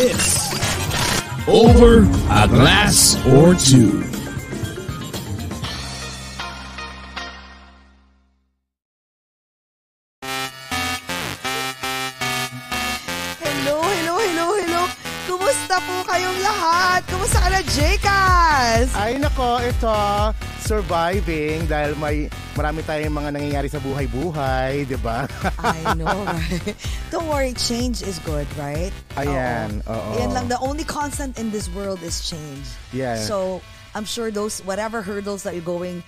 Is Over a Glass or Two. Hello, hello, hello, hello. Kumusta po kayong lahat? Kumusta ka na, Jcas? Ay nako, ito, surviving dahil may marami tayong mga nangyayari sa buhay-buhay, di ba? I know, right? Don't worry, change is good, right? Ayan, Oo. oo. Yan lang, the only constant in this world is change. Yeah. So, I'm sure those, whatever hurdles that you're going,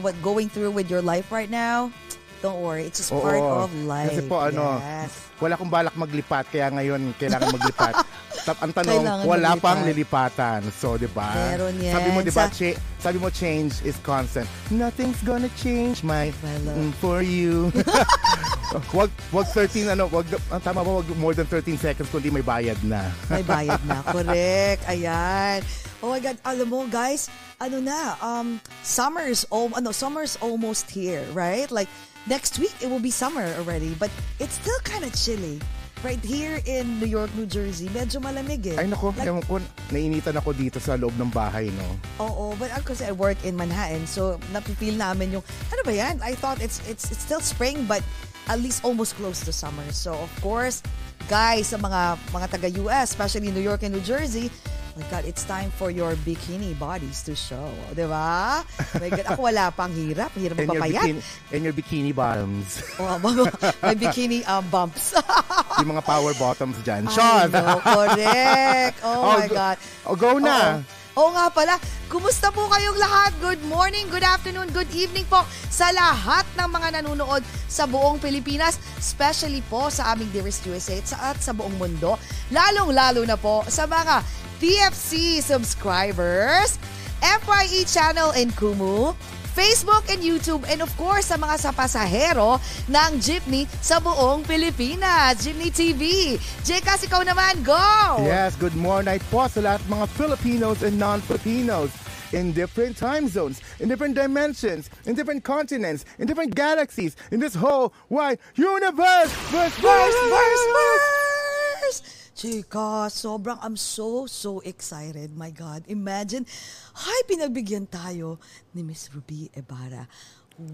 what going through with your life right now, don't worry, it's just part Oo. of life. Kasi po ano, Yes. wala akong balak maglipat kaya ngayon kailangan maglipat. Tap, ang tanong, Kailangan wala maglipat. pang lilipatan. So, di ba? Meron yan. Sabi mo, di ba, Sa- cha- sabi mo, change is constant. Nothing's gonna change, my My love. mm, for you. wag, wag 13, ano, wag, tama ba, wag more than 13 seconds kundi may bayad na. May bayad na. Correct. Ayan. Oh my God. Alam mo, guys, ano na, um, summer's, al- ano, summer's almost here, right? Like, next week, it will be summer already. But it's still kind of chilly. Right here in New York, New Jersey, medyo malamig eh. Ay nako, Like, ewan ko, nainitan ako dito sa loob ng bahay, no? Oo, but uh, kasi I work in Manhattan, so napipil namin yung, ano ba yan? I thought it's, it's, it's still spring, but at least almost close to summer. So, of course, guys, sa mga, mga taga-US, especially New York and New Jersey, my God, it's time for your bikini bodies to show. Di ba? My God, ako wala pang hirap. Hirap And your, magpapayat. bikini, and your bikini bottoms. Oh, may bikini um, bumps. yung mga power bottoms dyan. I Sean! know, correct. Oh, my go- God. Oh, go na! Oo. Oo nga pala. Kumusta po kayong lahat? Good morning, good afternoon, good evening po sa lahat ng mga nanonood sa buong Pilipinas, especially po sa aming Dearest USA at sa, at sa buong mundo. Lalong-lalo na po sa mga TFC subscribers, FYE channel in Kumu, Facebook and YouTube, and of course sa mga sa pasahero ng jeepney sa buong Pilipinas. Jeepney TV. Jekas, ikaw naman, go! Yes, good morning po sa lahat mga Filipinos and non-Filipinos in different time zones, in different dimensions, in different continents, in different galaxies, in this whole wide universe. Verse, Verse, verse, verse! Chika, sobrang I'm so, so excited. My God, imagine, hi, pinagbigyan tayo ni Miss Ruby Ibarra.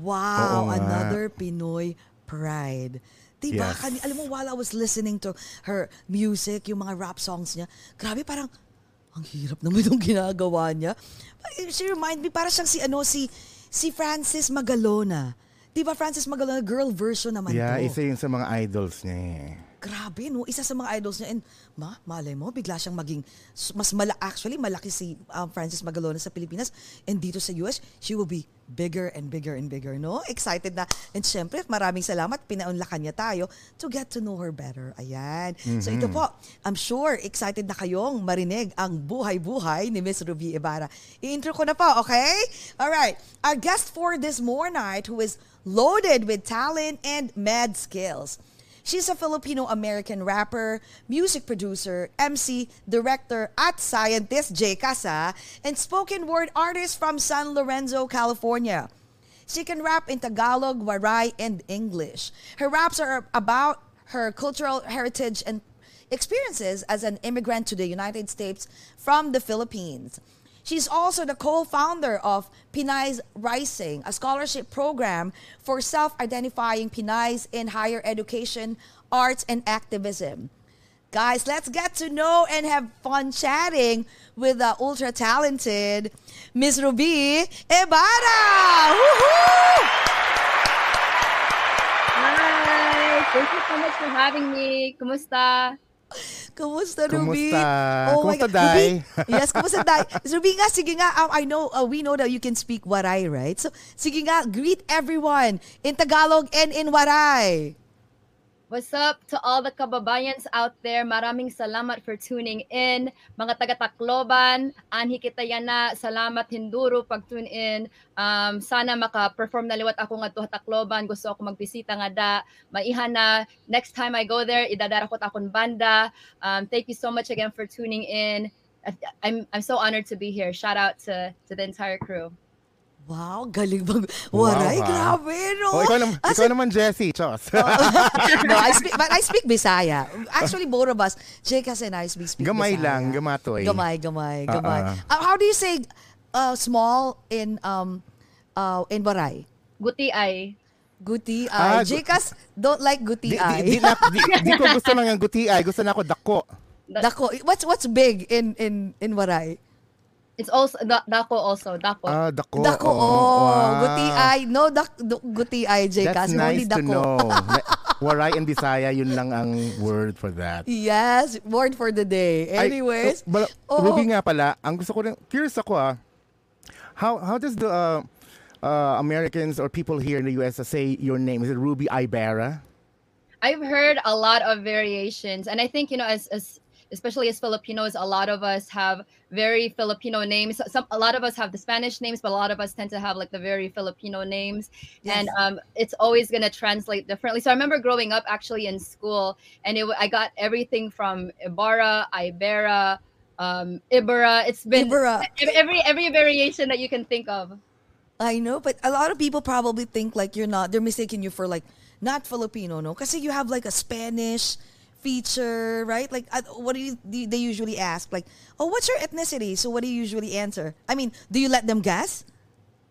Wow, Oo nga. another Pinoy pride. Diba? Yes. Kani, alam mo, while I was listening to her music, yung mga rap songs niya, grabe, parang, ang hirap naman yung ginagawa niya. She remind me, parang siyang si, ano, si, si Francis Magalona. Di ba Francis Magalona, girl version naman Yeah, to. isa yun sa mga idols niya eh. Grabe, no? Isa sa mga idols niya. And, ma, malay mo, bigla siyang maging, mas mala, actually, malaki si um, Francis Magalona sa Pilipinas. And dito sa US, she will be bigger and bigger and bigger, no? Excited na. And syempre, maraming salamat, pinaunlakan niya tayo to get to know her better. Ayan. So ito po, I'm sure excited na kayong marinig ang buhay-buhay ni Miss Ruby Ibarra. I-intro ko na po, okay? Alright. Our guest for this more night who is loaded with talent and mad skills. She's a Filipino-American rapper, music producer, MC, director, at scientist, Jay Casa, and spoken word artist from San Lorenzo, California. She can rap in Tagalog, Waray, and English. Her raps are about her cultural heritage and experiences as an immigrant to the United States from the Philippines. She's also the co-founder of Pinay's Rising, a scholarship program for self-identifying Pinays in higher education, arts, and activism. Guys, let's get to know and have fun chatting with the ultra talented Miss Ruby Ibarra. Hi! Thank you so much for having me. Kumusta? Kumusta, Ruby? Kumusta? Oh Kumusta. Dai? Ruby, yes, kumusta, Dai? Ruby nga, sige nga, um, I know, uh, we know that you can speak Waray, right? So, sige nga, greet everyone in Tagalog and in Waray. What's up to all the kababayans out there? Maraming salamat for tuning in. Mga taga-Tacloban, anhi kita yana, salamat hinduro pag tune in. Um, sana maka-perform na liwat ako nga to Tacloban. Gusto ako magbisita nga da. Maihan na, next time I go there, idadara ko ta akong banda. Um, thank you so much again for tuning in. I'm I'm so honored to be here. Shout out to to the entire crew. Wow, galing bang Wow, Waray, ha? grabe, no? Oh, ikaw, naman, As ikaw naman, Jessie. Chos. no, I speak, but I speak Bisaya. Actually, both of us, Jake and I speak, speak Gamay Bisaya. lang, gamatoy. Gamay, gamay, Ah, gamay. ah. Uh, how do you say uh, small in um uh in Baray? Guti ay. Guti Ah, ay. gu- Jekas don't like guti di, di, ay. di, na, di, di ko gusto lang ang guti ay. Gusto na ako dako. Dako. What's what's big in in in Baray? It's also da- dako also dako. Ah, dako. Dako. oo. Oh, Wow. guti ay. No, dak, du- guti ay, That's Jekas. Only nice to know. Waray and Bisaya, yun lang ang word for that. Yes, word for the day. Ay, Anyways. uh, bala- oo. Ruby nga pala, ang gusto ko rin, curious ako ah, how, how does the uh, uh, Americans or people here in the US say your name? Is it Ruby Ibarra? I've heard a lot of variations, and I think you know, as as especially as Filipinos, a lot of us have very Filipino names. Some a lot of us have the Spanish names, but a lot of us tend to have like the very Filipino names, and um, it's always gonna translate differently. So I remember growing up actually in school, and it, I got everything from Ibarra, Ibera, um, Ibera. It's been Ibarra. every every variation that you can think of. I know, but a lot of people probably think like you're not. They're mistaking you for like not Filipino, no? Because you have like a Spanish feature, right? Like, what do you? do They usually ask like, "Oh, what's your ethnicity?" So, what do you usually answer? I mean, do you let them guess?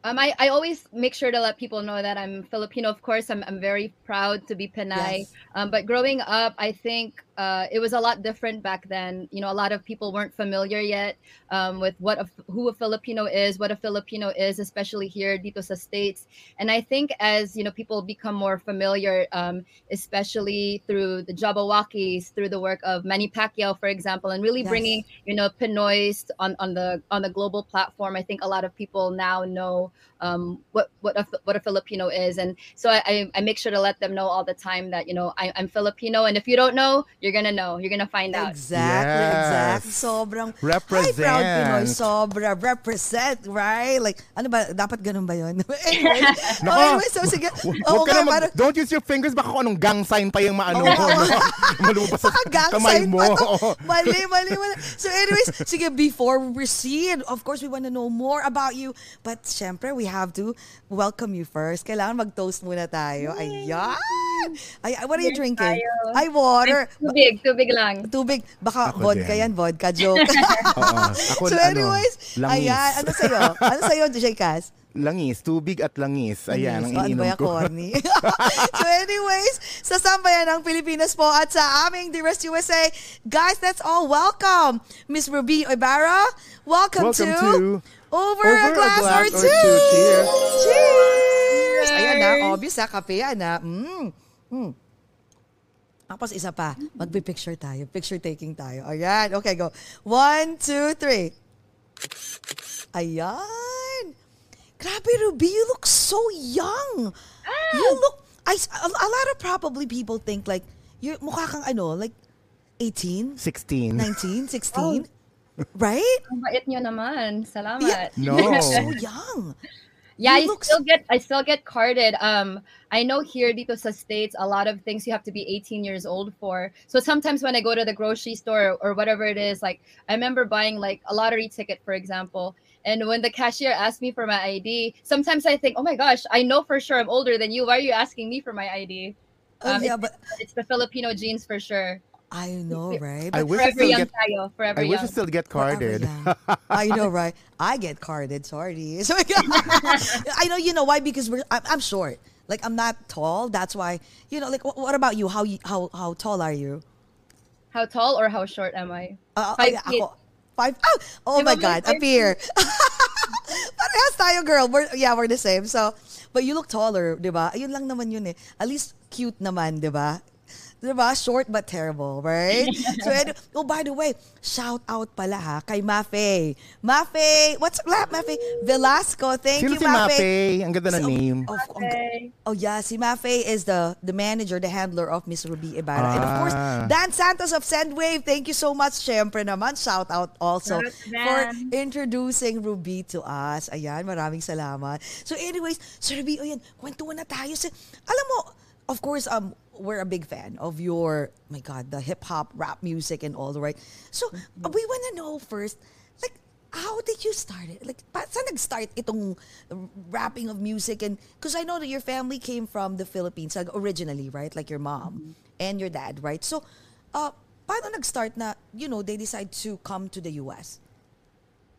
Um, I, I always make sure to let people know that I'm Filipino. Of course, I'm, I'm very proud to be Pinay. Yes. Um, but growing up, I think uh, it was a lot different back then. You know, a lot of people weren't familiar yet um, with what a, who a Filipino is, what a Filipino is, especially here, dito sa States. And I think as, you know, people become more familiar, um, especially through the Jabbawockeez, through the work of Manny Pacquiao, for example, and really Yes. bringing you know Pinoys on, on the on the global platform. I think a lot of people now know um, what what a, what a Filipino is, and so I, I, I make sure to let them know all the time that you know I, I'm Filipino, and if you don't know, you're gonna know, you're gonna find out. Exactly, Yes. exactly. Sobrang Hi, proud Pinoy. Represent. Sobra. Represent, right? Like, ano ba? Dapat ganun ba yun? anyway, Nako, anyway, so sige. nga, na mag- parang- don't use your fingers, baka kung anong gang sign pa yung maano mo. no? Malupas sa Baka gang kamay sign mo. Mali, mali, mali. So anyways, sige, before we proceed, of course, we want to know more about you. But syempre, we have to welcome you first. Kailangan mag-toast muna tayo. Ayan! Ay, what are you drinking? tayo. Ay, water. Too big, too big lang. Tubig. Baka Ako vodka din. yan, vodka joke. Oo. Ako, so ano, anyways, langis. ayan, ano sa'yo? Ano sa'yo, DJ Cass? Langis, tubig at langis. Ayan, ang ano ininom ko. corny? so anyways, sa sambayan ng Pilipinas po at sa aming Dearest USA, guys, let's all welcome Miss Ruby Ibarra. Welcome, Welcome to, to Over, Over a Glass, or, Two. Cheers. Cheers! Ayan na, obvious ha, kape yan ha. Mm. Mm. Tapos isa pa, magpipicture tayo. Picture taking tayo. Ayan, okay, go. One, two, three. Ayan. Grabe, Ruby, you look so young. You look, I, a, a lot of probably people think like, you mukha kang ano, like 18, 16. 19, 16. Right? Ang bait nyo naman. Salamat. Yeah. No. You look so young. Yeah, You still get I still get carded. Um, I know here dito sa states, a lot of things you have to be 18 years old for. So sometimes when I go to the grocery store or whatever it is, like I remember buying like a lottery ticket, for example. And when the cashier asked me for my ID, sometimes I think, oh my gosh, I know for sure I'm older than you. Why are you asking me for my ID? Oh, Um, yeah, it's, but it's the Filipino genes for sure. I know, right? I wish I Forever still young get tayo. Forever I wish young. I still get carded. I know, right? I get carded. Sorry. So I know you know why because we're I'm, I'm short. Like I'm not tall. That's why you know. Like wh- what about you? How you how how tall are you? How tall or how short am I? Uh, Five yeah, feet. ako. Five? Oh, oh Di my ba may God. five Appear. Parehas tayo, girl. We're, yeah, we're the same. So, but you look taller, di ba? Ayun lang naman yun eh. At least cute naman, di ba? Di ba? Short but terrible, right? so, anyway, oh, by the way, shout out pala ha kay Mafe. Mafe, what's up, Mafe? Velasco, thank Sino you, si Mafe? Ang ganda na So, name. Of, Okay. Oh yeah, si Mafe is the the manager, the handler of Miss Ruby Ibarra. And of course, Ah. Dan Santos of Sendwave, thank you so much. Syempre naman, shout out also for introducing Ruby to us. Ayan, maraming salamat. So anyways, so Ruby, ayan, kwentuhan na tayo. Sa, alam mo, of course, um, we're a big fan of your, my God, the hip-hop, rap music and all, right? So, uh, we want to know first, like, how did you start it? Like, pa, saan nag-start itong rapping of music? And because I know that your family came from the Philippines like, originally, right? Like your mom and your dad, right? So, uh, paano nag-start na, you know, they decide to come to the U.S.?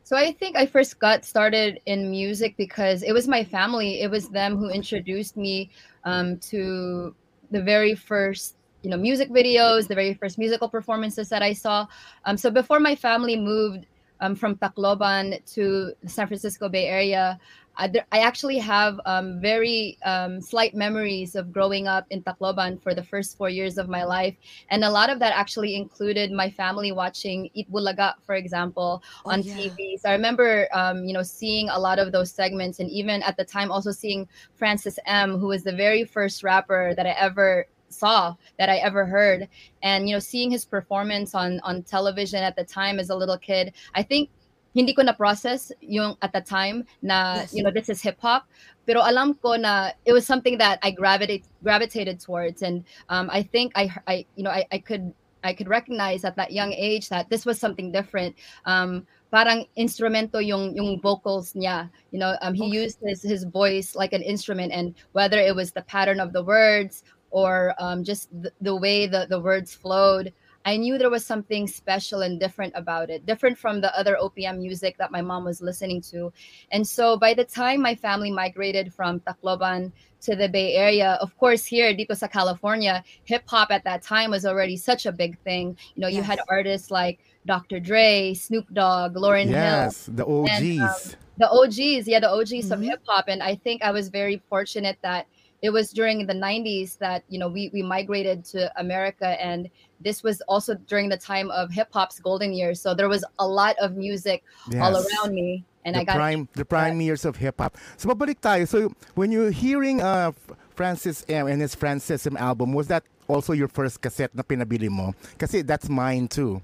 So I think I first got started in music because it was my family. It was them who introduced me um, to the very first, you know, music videos, the very first musical performances that I saw. Um, so before my family moved um, from Tacloban to the San Francisco Bay Area, I, I actually have um, very um, slight memories of growing up in Tacloban for the first four years of my life. And a lot of that actually included my family watching Eat Bulaga, for example, Oh, on yeah. TV. So I remember, um, you know, seeing a lot of those segments, and even at the time, also seeing Francis M, who was the very first rapper that I ever saw that I ever heard, and you know, seeing his performance on on television at the time as a little kid, I think hindi ko na process yung at the time na Yes. you know this is hip hop. Pero alam ko na it was something that I gravitate gravitated towards. And um, I think I I you know I, I could I could recognize at that young age that this was something different. Um parang instrumento yung yung vocals niya. You know um he Okay. used his his voice like an instrument. And whether it was the pattern of the words or um just the, the way the the words flowed I knew there was something special and different about it, different from the other OPM music that my mom was listening to. And so by the time my family migrated from Tacloban to the Bay Area, of course, here, dito sa California, hip hop at that time was already such a big thing. You know, you had artists like Dr. Dre, Snoop Dogg, Lauryn Hill Yes, the OGs. the OGs, yeah, the OGs of Mhm. hip hop. And I think I was very fortunate that it was during the 90s that, you know, we, we migrated to America. And this was also during the time of hip hop's golden years. So there was a lot of music all around me. And the I got prime the prime years of hip hop. So babalik tayo. So when you're hearing uh Francis M and his Francis M album, was that also your first cassette na pinabili mo? Kasi that's mine too.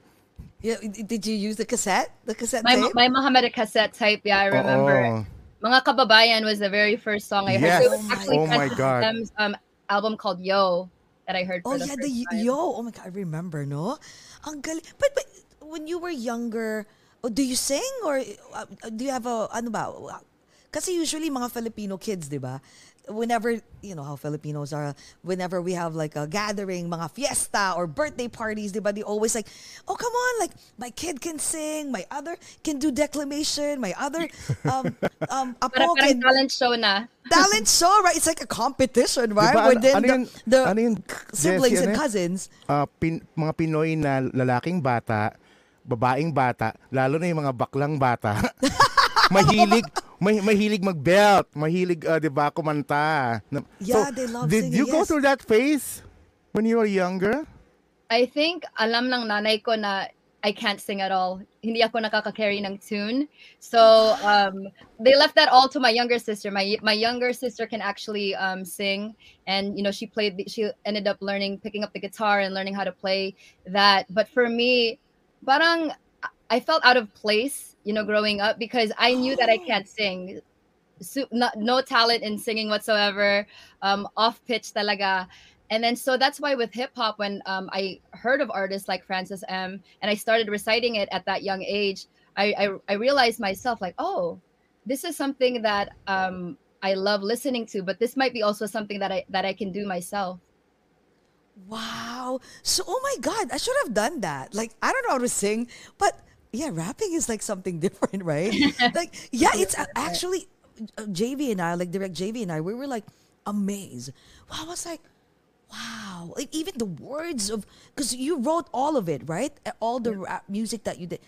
Yeah, did you use the cassette? The cassette my, tape? my Muhammad cassette type. Yeah, I remember. Oo. Mga Kababayan was the very first song I heard. Yes. It was actually Oh my Francis God. M's, um, album called Yo that I heard for Oh the yeah, first the time. yo. Oh my god, I remember, no? Ang galing. But but when you were younger, oh, do you sing or uh, do you have a ano ba? Kasi usually mga Filipino kids, kids, 'di ba? Whenever, you know how Filipinos are, whenever we have like a gathering, mga fiesta or birthday parties, 'di ba? They always like, "Oh, come on, like my kid can sing, my other can do declamation, my other um um Para, apo can parang talent show na. talent show, right? It's like a competition, right? Diba, ano- Within ano the, yun- the ano yun, siblings Jessie, and ano cousins. uh, pin, mga Pinoy na lalaking bata, babaeng bata, lalo na yung mga baklang bata. mahilig may, mahilig mag-belt, mahilig uh, 'di ba kumanta. Yeah, they love Did singing, you go yes. through that phase when you were younger? I think alam ng nanay ko na I can't sing at all. Hindi ako nakaka-carry ng tune. So um, they left that all to my younger sister. My my younger sister can actually um, sing, and you know she played. the- She ended up learning, picking up the guitar and learning how to play that. But for me, parang I felt out of place, you know, growing up because I knew that I can't sing. Su- no, no talent in singing whatsoever. Um, off pitch talaga. And then so that's why with hip hop, when um, I heard of artists like Francis M. and I started reciting it at that young age, I I, I realized myself like, oh, this is something that um, I love listening to, but this might be also something that I that I can do myself. Wow. So, oh my God, I should have done that. Like, I don't know how to sing, but yeah, rapping is like something different, right? like, yeah, it's actually uh, JV and I, like direct JV and I, we were like amazed. Wow, I was like, Wow. E- Even the words of, because you wrote all of it, right? All the rap music that you did.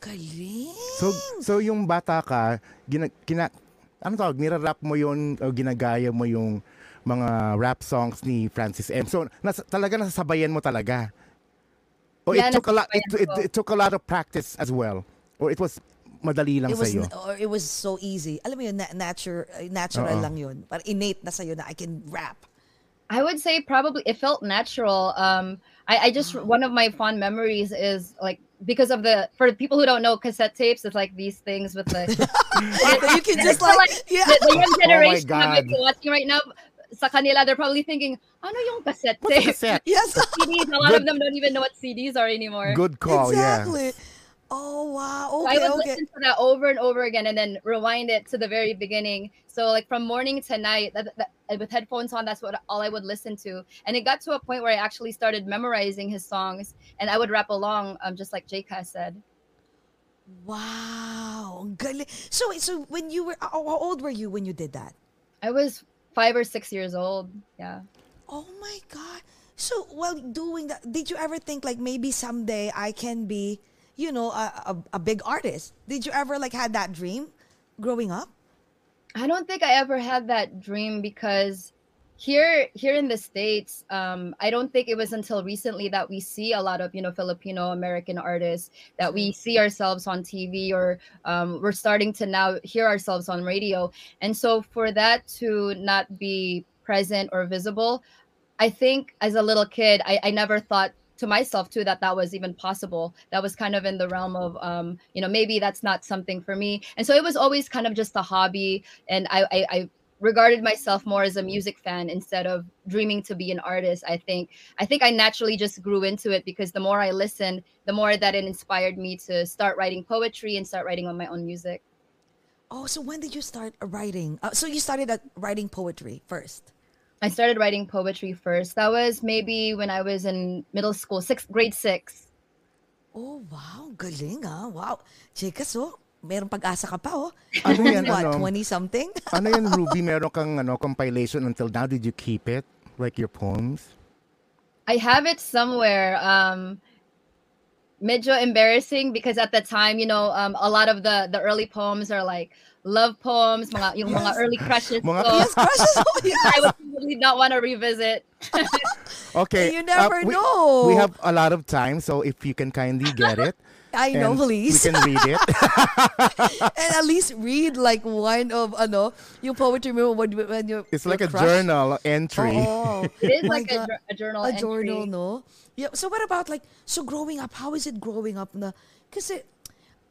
Galing. So, so yung bata ka, gina, kina, ano tawag, nirarap mo yun, o ginagaya mo yung mga rap songs ni Francis M. So, nasa, talaga nasasabayan mo talaga. Or Yeah, it took a lot, it, it, it took a lot of practice as well. Or it was madali lang it was sa'yo. or it was so easy. Alam mo yun, na- nature, natural Oo. lang yun. Parang innate na sa'yo na I can rap. I would say probably it felt natural. Um, I, I just one of my fond memories is like because of the for people who don't know cassette tapes, it's like these things with the you can just So, like, yeah. the, the young generation God. of it watching right now. Sa kanila, they're probably thinking, ano yung cassette What's a tape? cassette? Yes. CDs. A lot Good. of them don't even know what CDs are anymore. Good call, yeah. exactly. Oh, wow. So I would okay. listen to that over and over again and then rewind it to the very beginning. So like from morning to night, that, that, with headphones on, that's what all I would listen to. And it got to a point where I actually started memorizing his songs, and I would rap along, um, just like J.K. said. Wow. ang galing. So, so when you were, how how old were you when you did that? I was five or six years old. Yeah. Oh my God. So while doing that, did you ever think like maybe someday I can be, you know, a, a, a big artist? Did you ever like had that dream growing up? I don't think I ever had that dream because here here in the states um i don't think it was until recently that we see a lot of you know filipino american artists that we see ourselves on tv or um, we're starting to now hear ourselves on radio. And so for that to not be present or visible i think as a little kid i, I never thought to myself too that that was even possible. That was kind of in the realm of um you know maybe that's not something for me. And so it was always kind of just a hobby. And i i, I regarded myself more as a music fan instead of dreaming to be an artist i think i think i naturally just grew into it because the more i listened the more that it inspired me to start writing poetry and start writing on my own music Oh, so when did you start writing? Uh, so you started at writing poetry first. i started writing poetry first that was maybe when i was in middle school sixth grade six Oh, wow. Galing ah. Wow. Chika, so meron pag-asa ka pa oh. Ano yan, What, ano? 20 something? ano yan, Ruby? Meron kang ano, compilation until now. Did you keep it? Like your poems? I have it somewhere. Um, medyo embarrassing because at the time, you know, um, a lot of the the early poems are like love poems, mga yung mga Yes. early crushes. Mga- ko. yes, crushes. Oh, yes. I would probably not want to revisit. Okay. You never we, know. We have a lot of time, so if you can kindly get it. I know, and please. We can read it. and at least read like one of ano, yung poetry mo when, when you It's like a crush. journal entry. Oo. It is like a, a journal a entry. journal, no? Yeah. So what about like so growing up? How is it growing up? Na kasi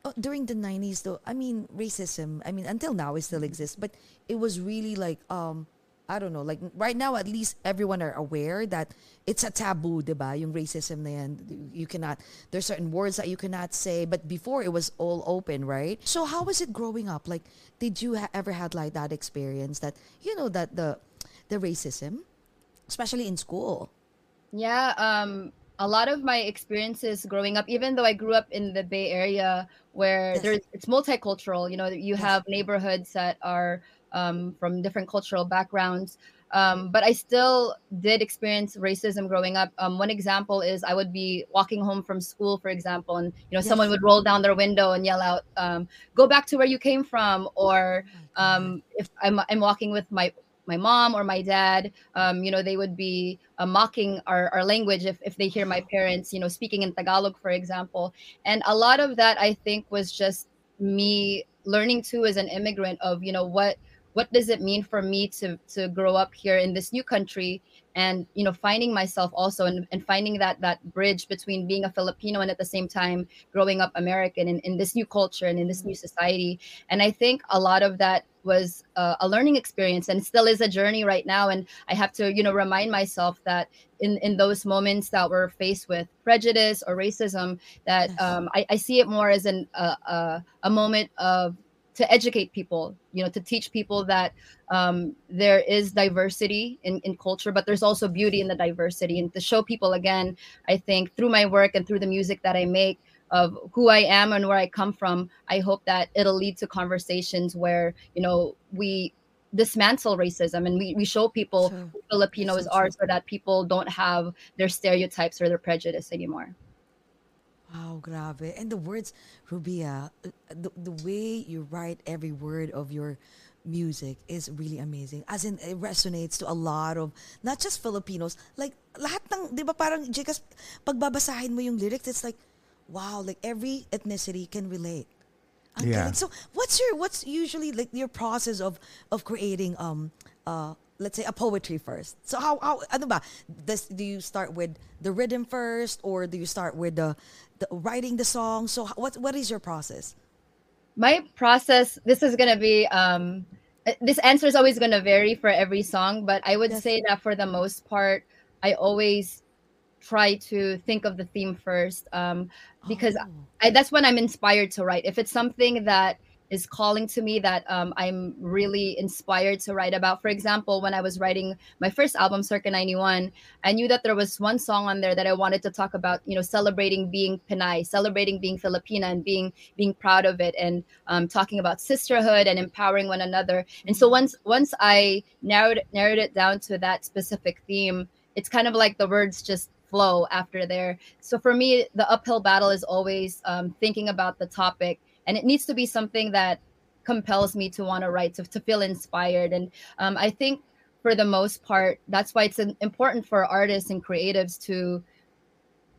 uh, during the nineties, though, I mean racism. I mean until now it still exists, but it was really like um. I don't know, like right now at least everyone are aware that it's a taboo, diba? Yung racism na yan, you cannot, there's certain words that you cannot say, but before it was all open, right? So how was it growing up? Like, did you ha- ever had like that experience that, you know, that the, the racism, especially in school? Yeah, um, a lot of my experiences growing up, even though I grew up in the Bay Area, where Yes. there's it's multicultural. You know, you have neighborhoods that are um, from different cultural backgrounds. Um, but I still did experience racism growing up. Um, one example is I would be walking home from school, for example, and you know someone would roll down their window and yell out, um, "Go back to where you came from," or um, if I'm, I'm walking with my my mom or my dad um, you know they would be uh, mocking our, our language if, if they hear my parents you know speaking in tagalog for example and a lot of that i think was just me learning too as an immigrant of you know what what does it mean for me to to grow up here in this new country? And you know finding myself also and, and finding that that bridge between being a filipino and at the same time growing up american in, in this new culture and in this new society. And i think a lot of that was uh, a learning experience and still is a journey right now. And i have to you know remind myself that in in those moments that we're faced with prejudice or racism that um, I, I see it more as an uh, uh, a moment of to educate people you know to teach people that um, there is diversity in, in culture but there's also beauty in the diversity. And to show people again i think through my work and through the music that i make of who i am and where i come from i hope that it'll lead to conversations where you know we dismantle racism and we, we show people Filipinos So are so that people don't have their stereotypes or their prejudice anymore. Wow, grabe. And the words, Rubia, the, the way you write every word of your music is really amazing. As in, it resonates to a lot of, not just Filipinos, like, lahat ng, di ba parang, Jekas, pagbabasahin mo yung lyrics, it's like, wow, like every ethnicity can relate. Ang Yeah. galing. So, what's your, what's usually like your process of, of creating, um, uh, let's say a poetry first. So how how ano ba? Does, do you start with the rhythm first or do you start with the, the writing the song? So what what is your process? my process this is going to be um this answer is always going to vary for every song but i would say that for the most part i always try to think of the theme first um because Oh. I, that's when i'm inspired to write if it's something that is calling to me that um, i'm really inspired to write about. For example when i was writing my first album CIRCA91 i knew that there was one song on there that i wanted to talk about you know celebrating being pinay celebrating being filipina and being being proud of it and um, talking about sisterhood and empowering one another. And so once once i narrowed narrowed it down to that specific theme it's kind of like the words just flow after there. So for me the uphill battle is always um, thinking about the topic and it needs to be something that compels me to want to write to, to feel inspired. And um, i think for the most part that's why it's important for artists and creatives to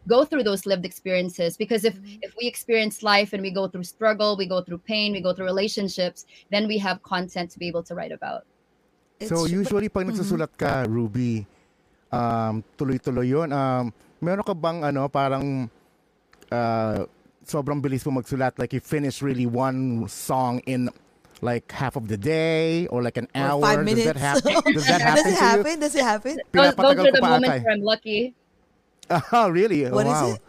go through those lived experiences. Because if if we experience life and we go through struggle we go through pain we go through relationships then we have content to be able to write about. It's So usually pag Mhm. nagsusulat ka, Ruby, um, tuloy-tuloy yun. Um, meron ka bang ano, parang uh, sobrang bilis mo magsulat? Like you finish really one song in like half of the day or like an or hour? five minutes. Does that happen? Does that happen Does it happen? Does it happen? those, those are the moments eh. where i'm lucky Oh, really? Oh, What is wow. it?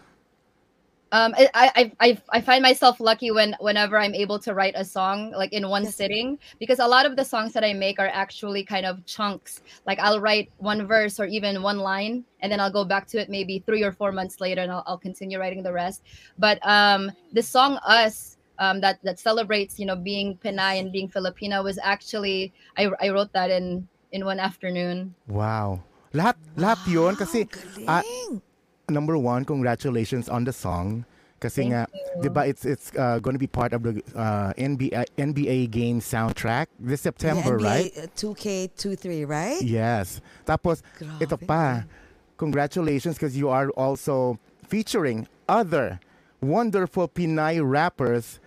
Um I, I i i find myself lucky when whenever i'm able to write a song like in one sitting because a lot of the songs that i make are actually kind of chunks like i'll write one verse or even one line and then i'll go back to it maybe three or four months later and i'll, I'll continue writing the rest but um the song us um, that that celebrates you know being Pinay and being Filipino was actually I, I wrote that in in one afternoon Wow. Lahat, lahat yun kasi Wow, ah, galing. Number one, congratulations on the song. Kasi Thank nga, you. di ba, it's it's uh, going to be part of the uh, NBA NBA game soundtrack this September, the NBA right? uh, 2K23, right? Yes. Tapos, ito pa, congratulations because you are also featuring other wonderful Pinay rappers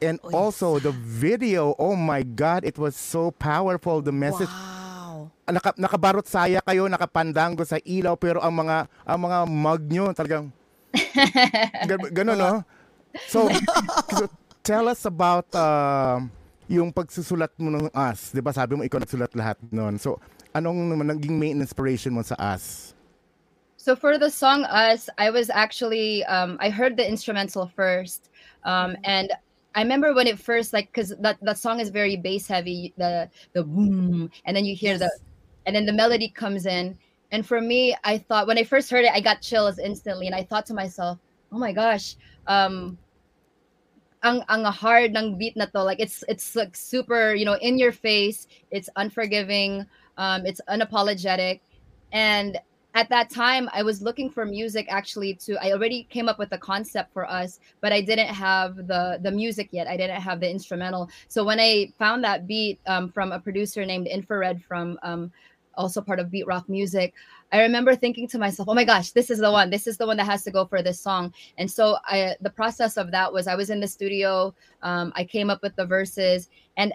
and also the video. Oh my God, it was so powerful. The message, Wow. Naka, nakabarot saya kayo, nakapandango sa ilaw, pero ang mga ang mga mug nyo talagang gan- ganun, no? So, so, tell us about um, yung pagsusulat mo ng Us. Di ba sabi mo ikaw nagsulat lahat nun. So, anong naging main inspiration mo sa Us? So for the song "Us," I was actually um, I heard the instrumental first, um, and I remember when it first like because that that song is very bass heavy, the the boom, and then you hear the, Yes. And then the melody comes in, and for me, I thought when I first heard it, I got chills instantly, and I thought to myself, oh my gosh, um, ang ang hard ng beat na to, like it's it's like super, you know, in your face, it's unforgiving, um, it's unapologetic, and at that time i was looking for music actually to i already came up with a concept for us but i didn't have the the music yet. I didn't have the instrumental. So when i found that beat um, from a producer named infrared from um, also part of Beatrock music. I remember thinking to myself oh my gosh this is the one. This is the one that has to go for this song. And so i the process of that was i was in the studio um, i came up with the verses and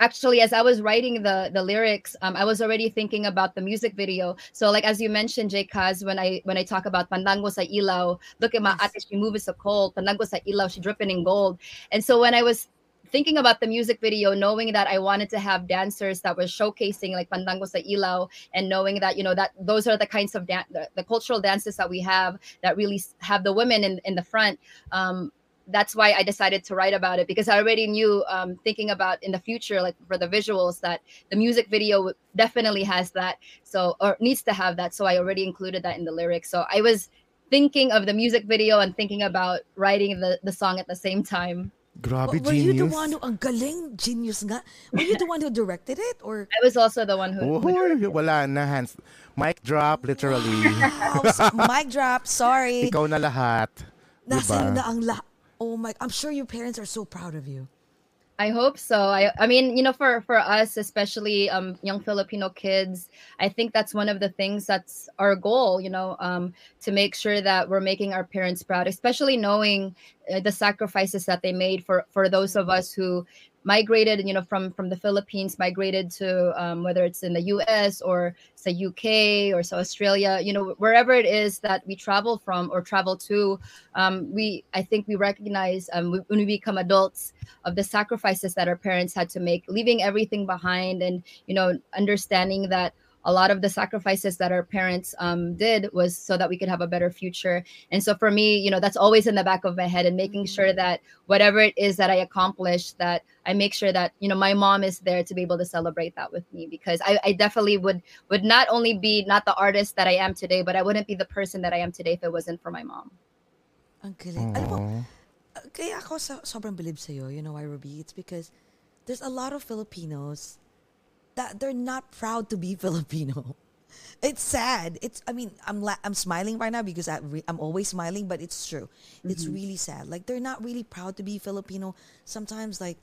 actually as i was writing the the lyrics um, i was already thinking about the music video. So like as you mentioned jay kaz when i when i talk about pandango sa ilaw look at my Yes. ate she moves so cold. Pandango sa ilaw she dripping in gold. And so when i was thinking about the music video knowing that i wanted to have dancers that were showcasing like pandango sa ilaw and knowing that you know that those are the kinds of dan- the, the cultural dances that we have that really have the women in in the front um that's why I decided to write about it because I already knew, um, thinking about in the future, like for the visuals, that the music video definitely has that, so or needs to have that. So I already included that in the lyrics. So I was thinking of the music video and thinking about writing the the song at the same time. Grabe, Were you the genius. one who, ang galing, genius nga. Were you the one who directed it? Or, I was also the one who. who Uy, wala na, hands. Mic drop, literally. oh, s- mic drop, sorry. Ikaw na lahat. Nasa Diba? na ang la- Oh my, I'm sure your parents are so proud of you. I hope so. I I mean, you know, for for us, especially um young Filipino kids, I think that's one of the things that's our goal, you know, um to make sure that we're making our parents proud, especially knowing uh, the sacrifices that they made for for those of us who migrated, you know, from from the Philippines, migrated to um, whether it's in the U.S. or say UK or so Australia, you know, wherever it is that we travel from or travel to, um, we I think we recognize um, when we become adults of the sacrifices that our parents had to make, leaving everything behind, and you know, understanding that a lot of the sacrifices that our parents um, did was so that we could have a better future. And so for me, you know, that's always in the back of my head, and making sure that whatever it is that I accomplish, that I make sure that you know my mom is there to be able to celebrate that with me, because I, I definitely would would not only be not the artist that I am today, but I wouldn't be the person that I am today if it wasn't for my mom. Ang galing. Alam mo, Aw. kaya ako sa, sobrang bilib sa'yo, you know why, Ruby? It's because there's a lot of Filipinos that they're not proud to be Filipino. It's sad. It's. I mean, I'm la- I'm smiling right now because I re- I'm always smiling, but it's true. It's mm-hmm. really sad. Like they're not really proud to be Filipino. Sometimes, like,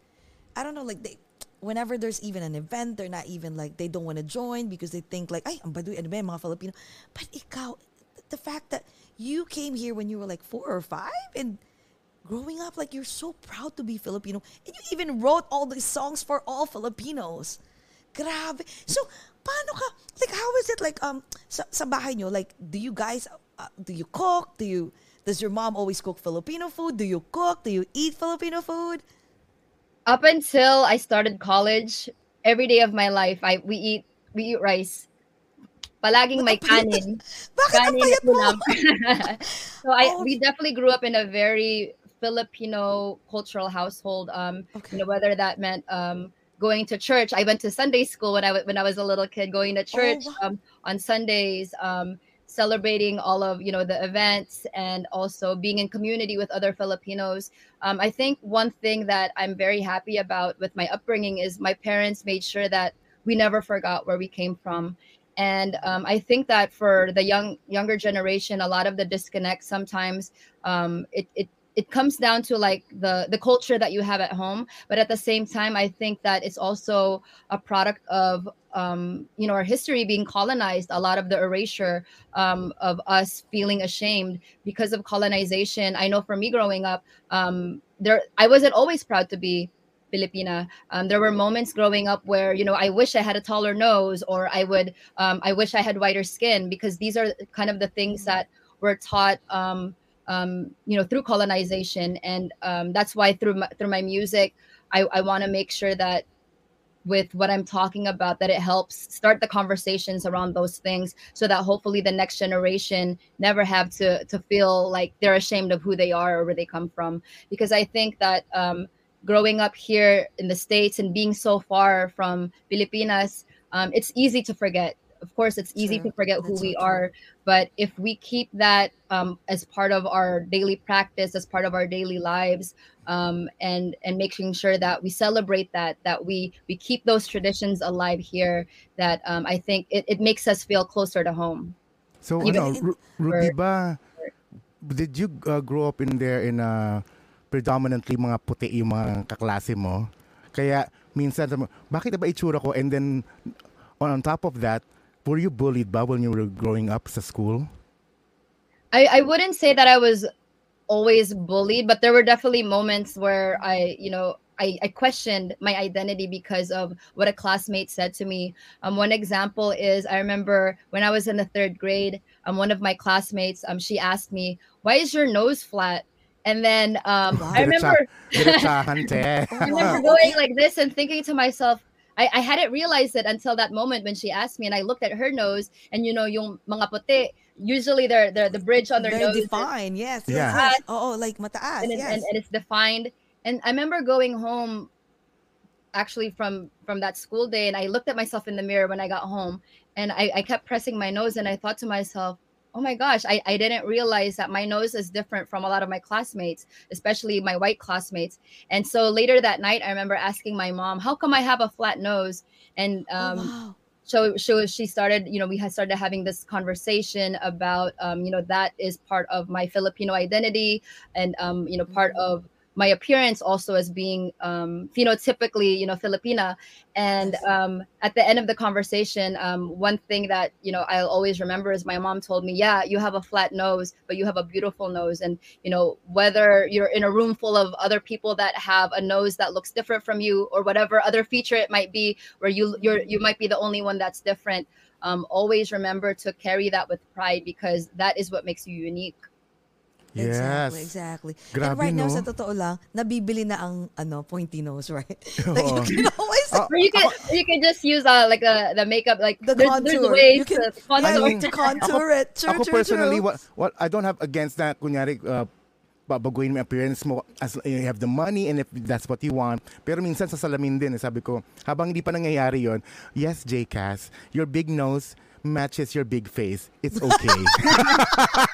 I don't know, like they. Whenever there's even an event, they're not even like they don't want to join because they think like, ay, ang baduy, ano ba mga Filipino? But ikaw, the fact that you came here when you were like four or five and growing up like you're so proud to be Filipino and you even wrote all these songs for all Filipinos. Grabe. So, paano ka like how is it like um sa, sa bahay nyo like do you guys uh, do you cook? Do you does your mom always cook Filipino food? Do you cook? Do you eat Filipino food? Up until I started college, every day of my life, I we eat we eat rice. Palaging may kanin. Bakit Kanin at ulam. so I Oh. we definitely grew up in a very Filipino cultural household. Um, Okay. you know whether that meant um going to church. I went to Sunday school when I when I was a little kid, going to church wow. um, on Sundays. Um, celebrating all of you know the events and also being in community with other Filipinos. Um, I think one thing that I'm very happy about with my upbringing is my parents made sure that we never forgot where we came from. And um, I think that for the young younger generation, a lot of the disconnect sometimes um, it, it it comes down to like the the culture that you have at home but at the same time i think that it's also a product of um, you know our history being colonized a lot of the erasure um, of us feeling ashamed because of colonization i know for me growing up um, there i wasn't always proud to be Filipina. Um, there were moments growing up where you know I wish I had a taller nose, or I would um, I wish I had whiter skin because these are kind of the things that were taught um, um, you know through colonization, and um, that's why through my, through my music, I, I want to make sure that with what I'm talking about that it helps start the conversations around those things so that hopefully the next generation never have to to feel like they're ashamed of who they are or where they come from. Because I think that um, growing up here in the states and being so far from Filipinas um, it's easy to forget of course it's easy True. to forget who That's so we true. are but if we keep that um, as part of our daily practice as part of our daily lives um, and and making sure that we celebrate that that we we keep those traditions alive here that um, i think it, it makes us feel closer to home So, Even ano, in- Ru- Rudy ba, did you uh, grow up in there in a predominantly mga puti yung mga kaklase mo? Kaya minsan, sabi mo, bakit ba itsura ko? And then, on, on top of that, were you bullied ba when you were growing up sa school? I, I wouldn't say that I was always bullied, but there were definitely moments where I, you know, I, I questioned my identity because of what a classmate said to me. Um, one example is I remember when I was in the third grade, um, one of my classmates, um, she asked me, "Why is your nose flat?" And then um, I remember I remember going like this and thinking to myself, I, I hadn't realized it until that moment when she asked me, and I looked at her nose, and you know, yung mga puti, usually they're, they're the bridge on their Very nose, is- defined. Yes. yes, Yeah. yes. Oh, oh, like mataas. and, it- yes. and, and it's defined. And I remember going home, actually from from that school day, and I looked at myself in the mirror when I got home, and I, I kept pressing my nose, and I thought to myself, oh my gosh, I, I didn't realize that my nose is different from a lot of my classmates, especially my white classmates. And so later that night, I remember asking my mom, how come I have a flat nose? And Oh, um, wow. so so she started you know we had started having this conversation about um, you know that is part of my filipino identity and um, you know part of my appearance also as being um, phenotypically you know filipina. And um, at the end of the conversation um, one thing that you know i'll always remember is my mom told me yeah you have a flat nose but you have a beautiful nose. And you know whether you're in a room full of other people that have a nose that looks different from you or whatever other feature it might be where you you're you might be the only one that's different um, always remember to carry that with pride because that is what makes you unique Yes. exactly. Grabe, and right now, no? sa totoo lang, nabibili na ang ano, pointy nose, right? Oo. like you can always or you can or you can just use uh, like uh, the makeup like the there's, contour. there's ways you can, to contour. yeah, mean, to contour it. True, ako true, personally, true. what, what I don't have against that, kunyari, uh, babaguhin mo yung appearance mo as you have the money and if that's what you want. Pero minsan sa salamin din, eh, sabi ko, habang hindi pa nangyayari yon yes, J-Cass, your big nose matches your big face. It's okay.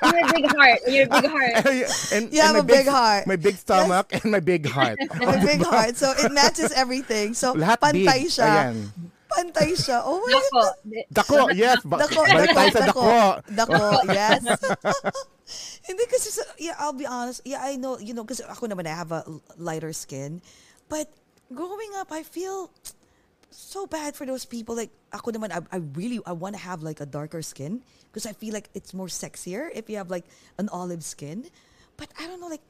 You're big heart. You're big heart. and, You have my a big heart. My big stomach and my big heart. My big heart. So it matches everything. So Lahat pantay big. siya. Ayan. Pantay siya. Oh my Dako. Dako, yes. Ba- Dako, balik tayo sa dako. Dako, yes. Hindi kasi, sa, yeah, I'll be honest. Yeah, I know, you know, because ako naman, I have a lighter skin. But growing up, I feel so bad for those people. Like, ako naman, I, I really, I want to have like a darker skin because I feel like it's more sexier if you have like an olive skin. But I don't know, like,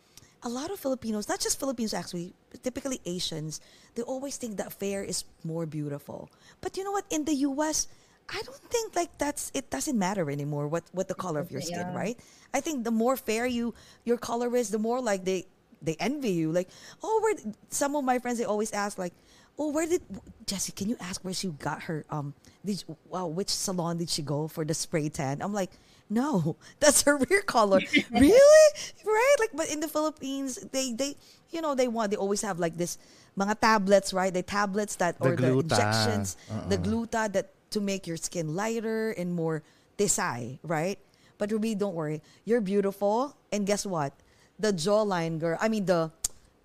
a lot of Filipinos, not just Filipinos actually, but typically Asians, they always think that fair is more beautiful. But you know what? In the US, I don't think like that's it doesn't matter anymore what what the color of your skin, Yeah. right? I think the more fair you your color is, the more like they they envy you. Like, oh, where some of my friends they always ask like, oh, where did Jesse? Can you ask where she got her um? Did wow, which salon did she go for the spray tan? I'm like, no, that's her real color. really, right? Like, but in the Philippines, they they you know they want they always have like this mga tablets, right? The tablets that The or the injections, the Uh-uh. gluta that to make your skin lighter and more desai, right? But Ruby, don't worry. You're beautiful. And guess what? The jawline, girl. I mean, the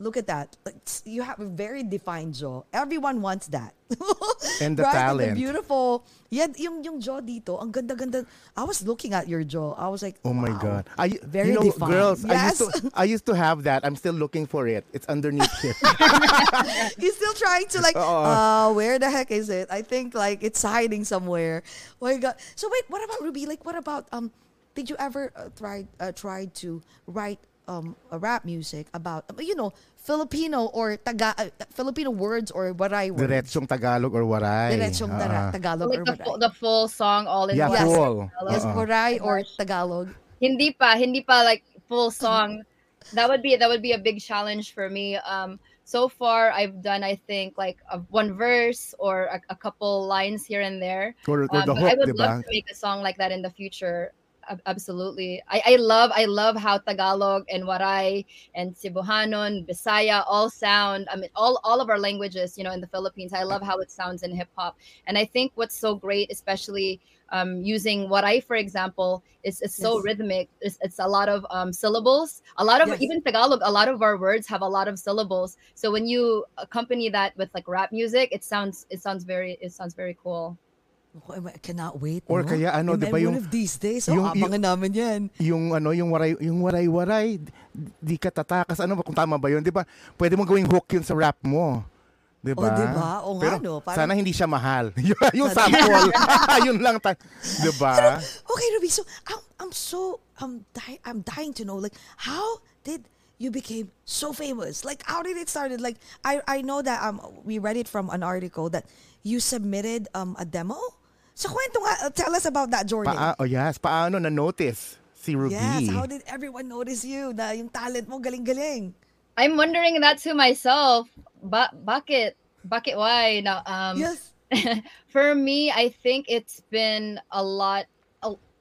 look at that. You have a very defined jaw. Everyone wants that. And the right? talent. beautiful. Yeah, yung, yung jaw dito, ang ganda-ganda. I was looking at your jaw. I was like, Oh my wow. God. I, Very you know, defined. girls, I used, Yes. to, I used to have that. I'm still looking for it. It's underneath here. He's still trying to like, uh, where the heck is it? I think like it's hiding somewhere. Oh my god. So wait, what about Ruby? Like, what about um? Did you ever uh, try uh, try to write um a rap music about you know Filipino or Taga uh, Filipino words or waray words? Diretsyong Tagalog or waray. Diretsong tara- Ah. Tagalog or like the, waray. full, the full song all in Yeah, one. Yes. full. yes, Uh-uh. waray or Tagalog. Hindi pa, hindi pa like full song. That would be that would be a big challenge for me. Um, so far I've done I think like a, one verse or a, a couple lines here and there. Or, or Um, the but I hook, would diba? love to make a song like that in the future. Ab- Absolutely. I, I love I love how Tagalog and Waray and Cebuanon, Bisaya all sound. I mean all all of our languages, you know, in the Philippines. I love how it sounds in hip hop. And I think what's so great, especially um, using Waray, for example, is it's so Yes. rhythmic. It's, it's a lot of um, syllables. A lot of Yes. even Tagalog, a lot of our words have a lot of syllables. So when you accompany that with like rap music, it sounds it sounds very it sounds very cool. Oh, I cannot wait. Or no? kaya ano, And di ba yung- one of these days, oh, yung- yung- namin yan. yung ano yung waray yung waray-waray di ka tatakas ano ba kung tama ba yun di ba pwede mo gawing hook yun sa rap mo di ba Oh, di ba? Oo nga, Pero no? Parang- sana hindi siya mahal yung sample yun lang ta- di ba Okay, Ruby. So I'm, I'm so I'm di- I'm dying to know like how did you became so famous? Like how did it started? Like I I know that um we read it from an article that you submitted um a demo. So kwento nga, uh, tell us about that journey. Paa, oh yes paano na notice si Ruby Yes, how did everyone notice you? Na yung talent mo galing-galing. I'm wondering that to myself. Ba- bakit? Bakit why? Now, um, yes. for me, I think it's been a lot.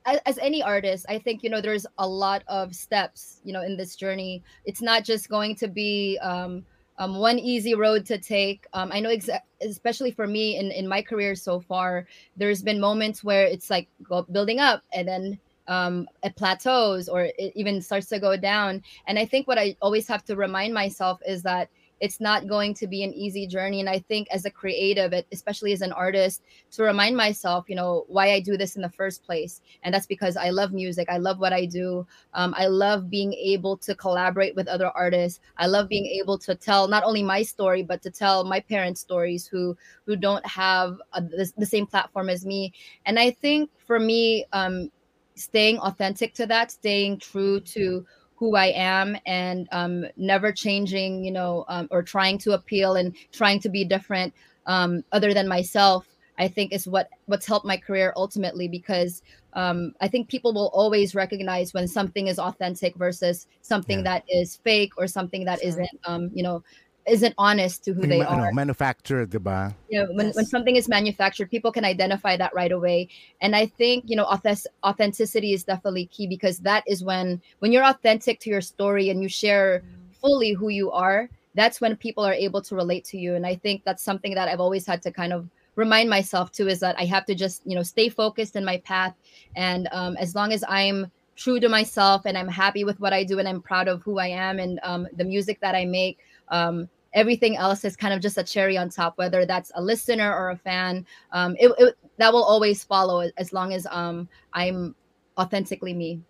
As, as any artist, I think you know there's a lot of steps, you know, in this journey. It's not just going to be um, um, one easy road to take. Um, I know, exa- especially for me in in my career so far, there's been moments where it's like building up, and then um, it plateaus or it even starts to go down. And I think what I always have to remind myself is that it's not going to be an easy journey. And I think as a creative, especially as an artist, to remind myself, you know, why I do this in the first place. And that's because I love music. I love what I do. Um, I love being able to collaborate with other artists. I love being able to tell not only my story, but to tell my parents' stories who who don't have a, the, the, same platform as me. And I think for me, um, staying authentic to that, staying true to who I am and um, never changing, you know, um, or trying to appeal and trying to be different um, other than myself. I think is what what's helped my career ultimately because um, I think people will always recognize when something is authentic versus something yeah. that is fake or something that not um, you know, isn't honest to who they are. Manufactured, diba? Yeah, when, yes. when something is manufactured, people can identify that right away. And I think, you know, authenticity is definitely key because that is when when you're authentic to your story and you share fully who you are, that's when people are able to relate to you. And I think that's something that I've always had to kind of remind myself too is that I have to just, you know, stay focused in my path. And um, as long as I'm true to myself and I'm happy with what I do and I'm proud of who I am and um, the music that I make, um, everything else is kind of just a cherry on top whether that's a listener or a fan um, it, it, that will always follow as long as um, i'm authentically me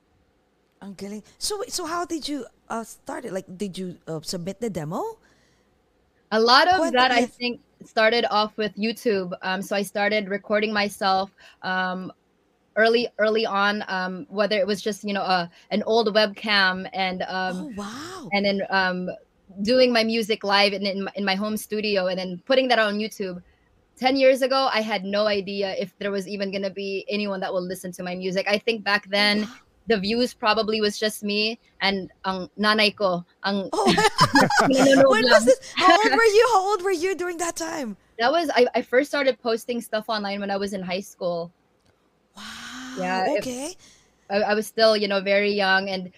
galing. So, so how did you uh, start it? Like, did you uh, submit the demo? A lot of that, I think, started off with YouTube. Um, so I started recording myself um, early, early on. Um, whether it was just you know uh, an old webcam and um, oh, wow, and then um, doing my music live in, in my, in my home studio and then putting that on YouTube. 10 years ago, I had no idea if there was even going to be anyone that will listen to my music. I think back then, the views probably was just me and ang nanay ko. Ang oh. when was this? How old were you? How old were you during that time? That was I, I first started posting stuff online when I was in high school. Wow. Yeah. Okay. I, I was still, you know, very young and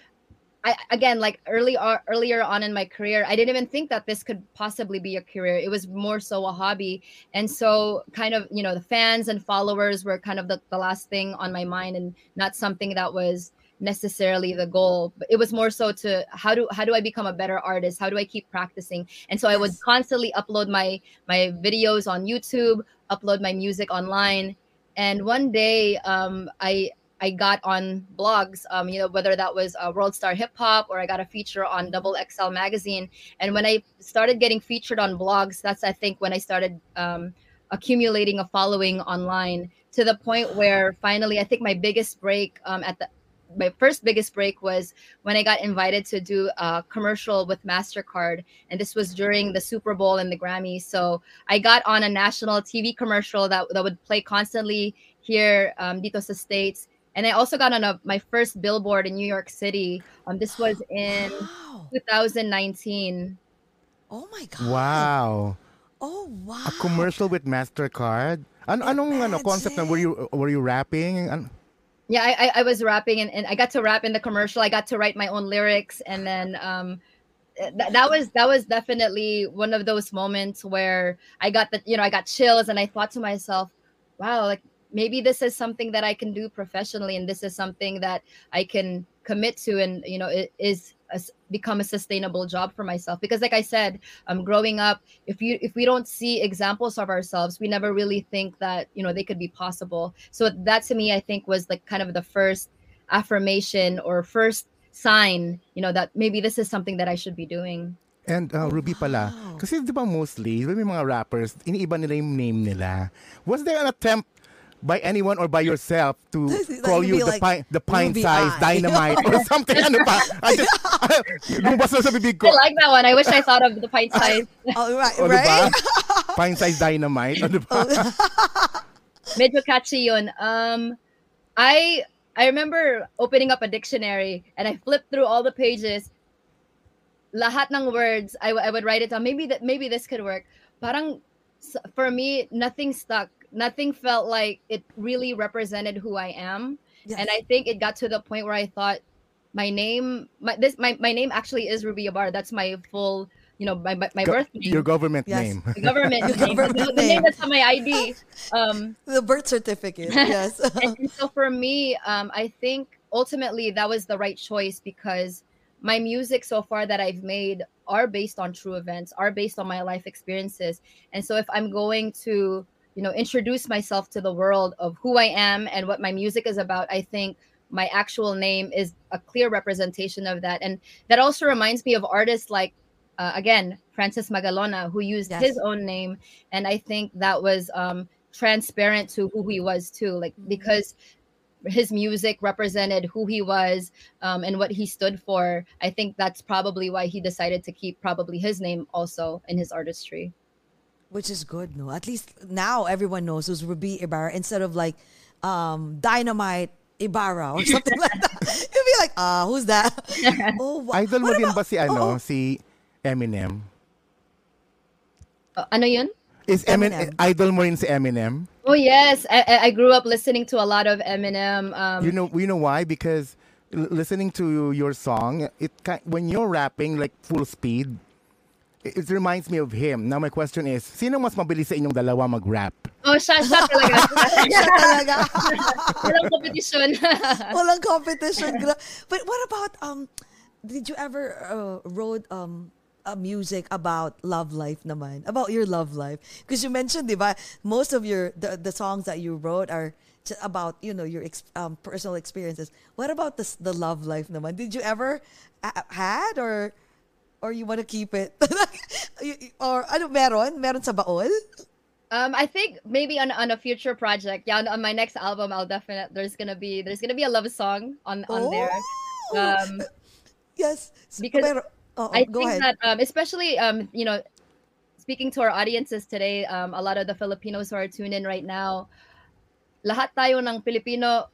I again like early uh, earlier on in my career, I didn't even think that this could possibly be a career. It was more so a hobby, and so kind of you know the fans and followers were kind of the, the last thing on my mind, and not something that was necessarily the goal. But it was more so to how do how do I become a better artist? How do I keep practicing? And so I would constantly upload my my videos on YouTube, upload my music online, and one day um, I I got on blogs, um, you know, whether that was uh, World Star Hip Hop or I got a feature on Double XL magazine. And when I started getting featured on blogs, that's I think when I started um, accumulating a following online to the point where finally I think my biggest break um, at the my first biggest break was when I got invited to do a commercial with MasterCard. And this was during the Super Bowl and the Grammys. So I got on a national TV commercial that, that would play constantly here um, dito sa States and I also got on a, my first billboard in New York City. Um, this was in wow. 2019. Oh my god! Wow. Oh wow! A commercial with Mastercard. An anong ano concept na were you were you rapping? An- yeah, I, I was rapping and, and I got to rap in the commercial. I got to write my own lyrics, and then um, th- that was that was definitely one of those moments where I got the you know I got chills, and I thought to myself, wow, like maybe this is something that I can do professionally and this is something that I can commit to and you know it is a, become a sustainable job for myself. Because like I said um growing up if you if we don't see examples of ourselves we never really think that you know they could be possible. So that to me I think was like kind of the first affirmation or first sign you know that maybe this is something that I should be doing. And uh, Ruby pala, kasi di ba mostly, may mga rappers, iniiba nila yung name nila. Was there an attempt by anyone or by yourself to call you the like, pine the pine size dynamite or something ano pa? I just lumabas na sa bibig ko. I like that one. I wish I thought of the pine size oh right oh, right diba? pine size dynamite ano ba medyo catchy yun. Um I I remember opening up a dictionary and I flipped through all the pages. Lahat ng words I, I would write it down. Maybe that maybe this could work. Parang for me nothing stuck nothing felt like it really represented who I am. Yes. And I think it got to the point where I thought my name my this my, my name actually is Ruby Ibarra. That's my full you know my my, Go, birth name. Your government yes. name. The government name. Government the, the, name that's on my ID. Um, the birth certificate. Yes. and, and, so for me, um, I think ultimately that was the right choice because my music so far that I've made are based on true events, are based on my life experiences. And so if I'm going to, you know, introduce myself to the world of who I am and what my music is about, I think my actual name is a clear representation of that. And that also reminds me of artists like uh, again, Francis Magalona, who used Yes. his own name. And I think that was um, transparent to who he was too, like because his music represented who he was um, and what he stood for. I think that's probably why he decided to keep probably his name also in his artistry. Which is good, no? At least now everyone knows who's Ruby Ibarra instead of like um, Dynamite Ibarra or something like that. You'd be like, ah, who's that? oh, wa- Idol mo what din about- ba si ano, Oo. si Eminem? Uh, ano yun? Is Eminem, Eminem. idol mo rin si Eminem? Oh yes, I, I- I grew up listening to a lot of Eminem. Um, You know, you know why? Because l- listening to your song, it when you're rapping like full speed, it, it reminds me of him. Now my question is, sino mas mabilis sa inyong dalawa mag-rap? oh, siya, siya talaga. Siya talaga. Walang competition. Walang competition. But what about um did you ever uh, wrote um a music about love life naman? About your love life? Because you mentioned, di ba, most of your the, the songs that you wrote are about, you know, your ex- um, personal experiences. What about the the love life naman? Did you ever uh, had or or you want to keep it? Or ano meron? Meron sa baol? Um, I think maybe on, on a future project, yeah, on, on my next album, I'll definitely there's gonna be there's gonna be a love song on on there. Oh! Um, yes. because Pero- oo, I think ahead. that um, especially um, you know, speaking to our audiences today, um, a lot of the Filipinos who are tuned in right now, lahat tayo ng Filipino,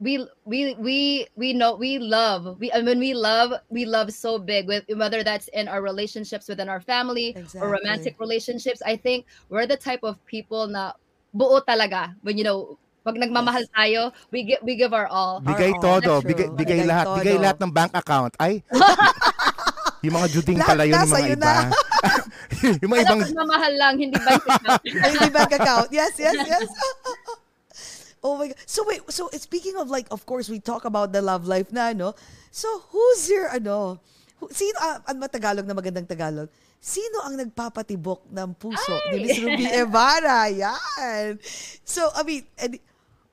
we we we we know we love we I mean we love we love so big with whether that's in our relationships within our family Exactly. or romantic relationships. I think we're the type of people na buo talaga when you know pag nagmamahal tayo, we give we give our all. Bigay all. todo, True. bigay, bigay Bigay lahat, todo. bigay lahat ng bank account. Ay, yung mga juding pala yun, yung mga iba. na. yung mga ibang, pagmamahal lang, hindi ba Ay, Hindi bank account. Yes, yes, yes. Oh my God. So wait, so speaking of like, of course, we talk about the love life na, no? So who's your, ano, who, sino, ah, ang matagalog na magandang Tagalog, sino ang nagpapatibok ng puso ni Miss Ruby Ibarra? Yan. So, I mean, and,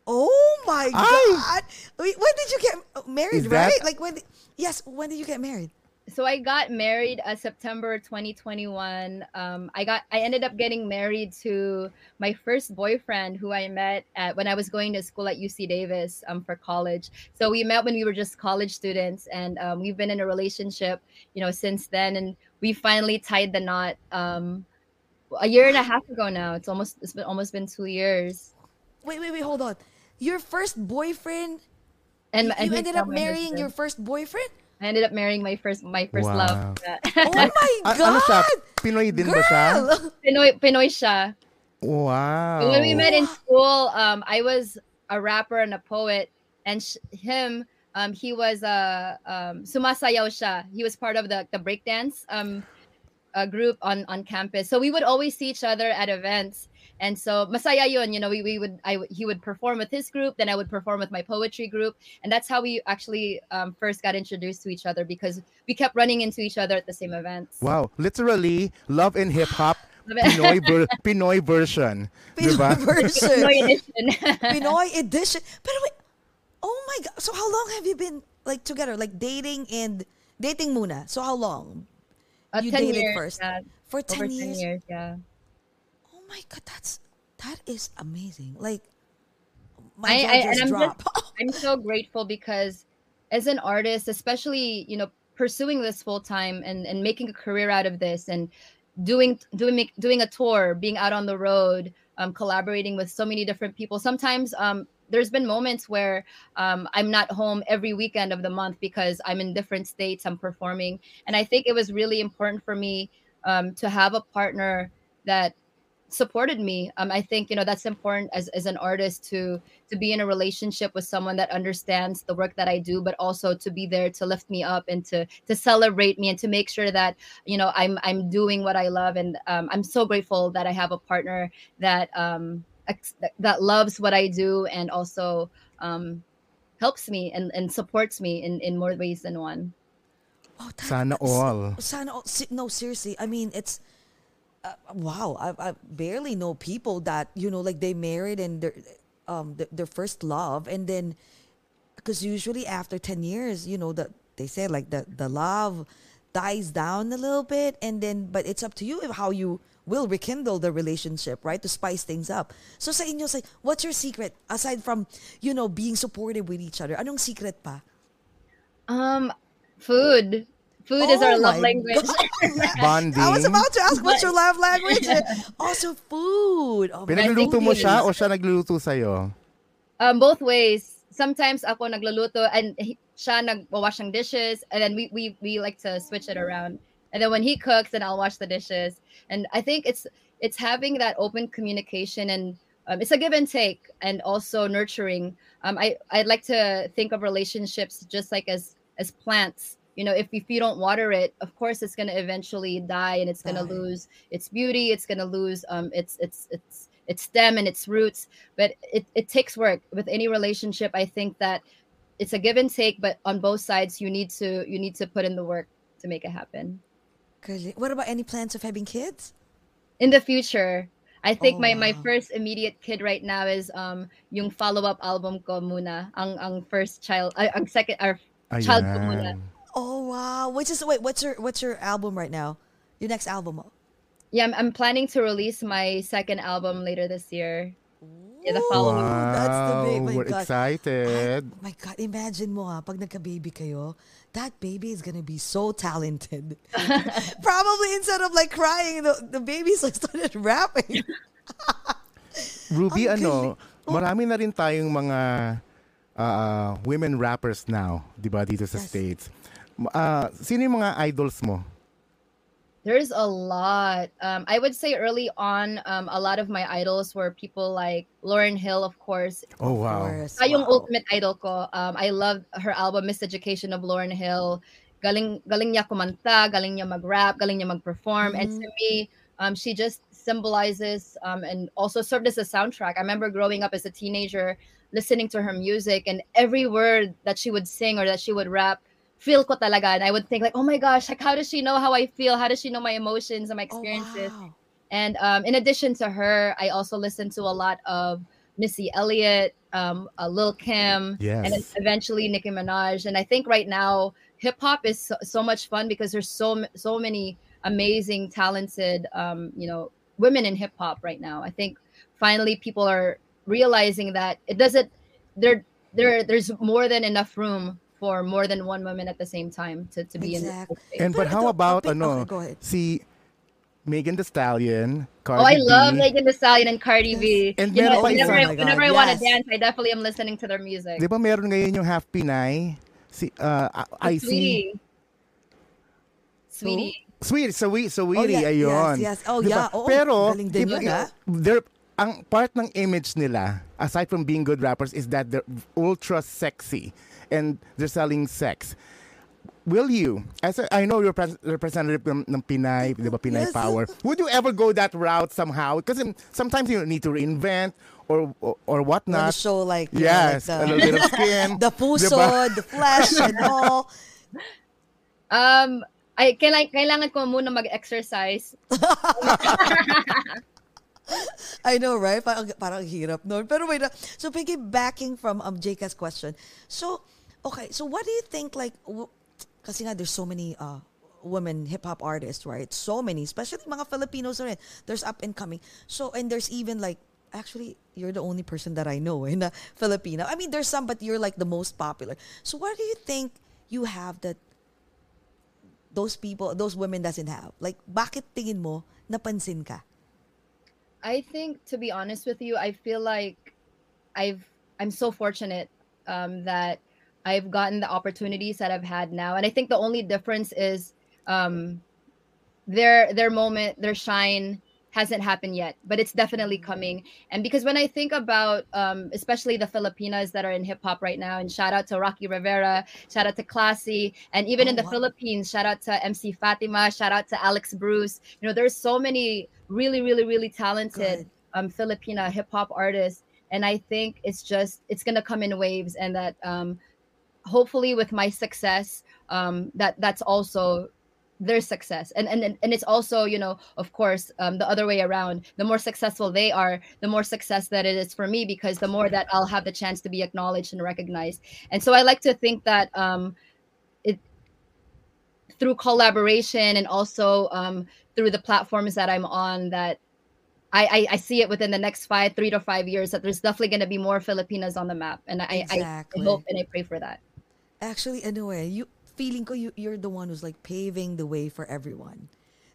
oh my Ay! God. Wait, when did you get married, Is that- right? Like when, yes, when did you get married? So I got married uh, September 2021. Um, I got I ended up getting married to my first boyfriend who I met at when I was going to school at UC Davis um, for college. So we met when we were just college students, and um, we've been in a relationship, you know, since then. And we finally tied the knot um, a year and a half ago now. It's almost it's been almost been two years. Wait, wait, wait, hold on. Your first boyfriend, And you, and you ended up marrying husband. your first boyfriend? I ended up marrying my first my first Wow. love. Oh my A- God! ano siya? Pinoy din ba siya? Girl! Pinoy Pinoy siya. Wow. When we met in school, um, I was a rapper and a poet, and sh- him, um, he was a um, sumasayaw siya. He was part of the the breakdance um, uh, group on on campus. So we would always see each other at events, and so masaya yun. You know, we, we would I he would perform with his group, then I would perform with my poetry group, and that's how we actually um, first got introduced to each other because we kept running into each other at the same events. Wow. Literally, love in hip-hop, Love it. Pinoy, ver- Pinoy version. Pinoy Diba? version. Pinoy edition. Pinoy edition. But wait, oh my God. So how long have you been like together? Like dating and dating muna. So how long? Uh, You 10 dated years, first. yeah. For 10 Over years? 10 years, yeah. My God, that's that is amazing. Like my I, I, and I'm dropped. just, I'm so grateful because as an artist, especially, you know, pursuing this full time and, and making a career out of this and doing, doing, doing a tour, being out on the road, um, collaborating with so many different people. Sometimes, um, there's been moments where um, I'm not home every weekend of the month because I'm in different states, I'm performing. And I think it was really important for me um, to have a partner that supported me. Um, I think you know that's important as, as an artist to to be in a relationship with someone that understands the work that I do, but also to be there to lift me up and to to celebrate me and to make sure that you know I'm I'm doing what I love. And um, I'm so grateful that I have a partner that um, ex- that loves what I do and also um, helps me and, and supports me in, in more ways than one. Oh, that- Sana all. Sana all. No, seriously. I mean, it's uh, wow. I, I barely know people that you know, like they married and their um their, their first love, and then because usually after ten years, you know, that they say like the the love dies down a little bit, and then but it's up to you how you will rekindle the relationship, right? To spice things up. So sa inyo, say, what's your secret aside from you know being supportive with each other? Anong secret pa? Um, food. Food is our Oh love language. Bonding. I was about to ask what's your love language. also food. Oh, my Pinagluluto mo I think siya it o siya nagluluto sa'yo? um, both ways. Sometimes ako nagluluto and he, siya nagwawash ng dishes and then we, we we like to switch it around. And then when he cooks, then I'll wash the dishes. And I think it's it's having that open communication and um, it's a give and take and also nurturing. Um, I I'd like to think of relationships just like as as plants. You know, if if you don't water it, of course it's gonna eventually die and it's gonna lose its beauty. It's gonna lose um its its its its stem and its roots. But it it takes work with any relationship. I think that it's a give and take, but on both sides you need to you need to put in the work to make it happen. Galing. What about any plans of having kids? in the future I think Oh, my my first immediate kid right now is um yung follow-up album ko muna ang ang first child ay, ang second or child ko muna. Ayan. Oh wow! Which is wait, what's your what's your album right now? Your next album? Yeah, I'm, I'm planning to release my second album later this year. Yeah, the follow-up. Wow, That's the big. My we're God. excited. Ay, my God, imagine mo ha, pag nagka-baby kayo, that baby is gonna be so talented. Probably instead of like crying, the, the baby's like started rapping. Ruby, Ang ano, galing. Oh. marami na rin tayong mga ah, women rappers now, di ba, dito sa Yes. States. M- ah, sino yung mga idols mo? There's a lot. Um, I would say early on, um, a lot of my idols were people like Lauryn Hill, of course. Oh, wow. Course, Siya yung wow. ultimate idol ko. Um, I love her album Miseducation of Lauryn Hill. Galing galing niya kumanta, galing niya mag-rap, galing niya mag-perform. And to me, um, she just symbolizes um, and also served as a soundtrack. I remember growing up as a teenager, listening to her music, and every word that she would sing or that she would rap, feel ko talaga. And I would think like, oh my gosh, like how does she know how I feel? How does she know my emotions and my Oh, experiences? wow. And um, in addition to her, I also listen to a lot of Missy Elliott, um, uh, Lil Kim, and eventually Nicki Minaj. And I think right now hip hop is so, so much fun because there's so so many amazing, talented, um, you know, women in hip hop right now. I think finally people are realizing that it doesn't there there there's more than enough room for more than one woman at the same time to, to be in Exactly. this space. And but how about topic- ano, okay, go ahead. si Megan Thee Stallion, Cardi Oh, I love B. Megan Thee Stallion and Cardi B. And you know, whenever. I, Oh whenever I want to dance, I definitely am listening to their music. Di ba meron ngayon yung Half Pinay? Si, uh, I see. Saweetie. Saweetie. Sweet, sweet, sweetie, Oh, yeah, ayun. yes, yes. Oh, Di ba? yeah. Oo, Pero, galing din iba- yun, ah. they're- ang part ng image nila, aside from being good rappers, is that they're ultra sexy and they're selling sex. Will you, as a, I know you're pres- representative ng, ng Pinay, di ba, Pinay Yes. Power, would you ever go that route somehow? Because sometimes you need to reinvent or or, or whatnot. to show like, you know, Yes, like a little bit of skin. the puso, Diba? the flesh, and all. Um, I kailangan, kailangan ko muna mag-exercise. I know, right? Parang, parang hirap nun. Pero wait, ah, so piggybacking from um, Jka's question. So, okay, so what do you think, like, w- kasi nga there's so many uh, women hip-hop artists, right? So many, especially mga Filipinos rin. There's up and coming. So, and there's even like, actually, you're the only person that I know in Filipino. I mean, there's some, but you're like the most popular. So what do you think you have that those people, those women doesn't have? Like, bakit tingin mo napansin ka? I think, to be honest with you, I feel like I've I'm so fortunate um, that I've gotten the opportunities that I've had now, and I think the only difference is um, their their moment, their shine hasn't happened yet, but it's definitely coming. And because when I think about um, especially the Filipinas that are in hip hop right now, and shout out to Rocky Rivera, shout out to Klassy, and even Oh, in the wow. Philippines, shout out to MC Fatima, shout out to Alex Bruce. You know, there's so many really, really, really talented um, Filipina hip hop artist. and I think it's just it's gonna come in waves, and that um, hopefully with my success, um, that that's also their success. And and and it's also you know of course um, the other way around. The more successful they are the more success that it is for me because the more that i'll have the chance to be acknowledged and recognized. And so i like to think that um it through collaboration and also um through the platforms that i'm on that I, I, I see it within the next five, three to five years that there's definitely going to be more Filipinas on the map, and I, Exactly. I, I hope and I pray for that. Actually, anyway, you feeling ko you, you're the one who's like paving the way for everyone.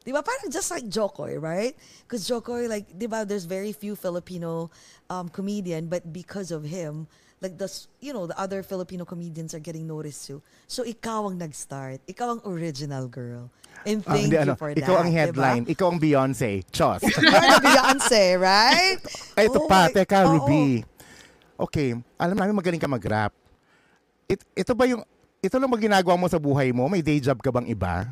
Di ba? Parang just like Jo Koy, right? Because Jo Koy, like, di ba, there's very few Filipino um, comedian, but because of him, like the, you know, the other Filipino comedians are getting noticed too. So, ikaw ang nag-start. Ikaw ang original girl. And Ah, thank hindi, you ano, for ikaw that. ang di ba? headline. Ikaw ang Beyonce. Chos. Beyonce, right? Ay, ito Oh pa, my- teka, oo. Ruby. Okay, alam namin magaling ka mag-rap. It, ito ba yung, ito lang ba ginagawa mo sa buhay mo? May day job ka bang iba?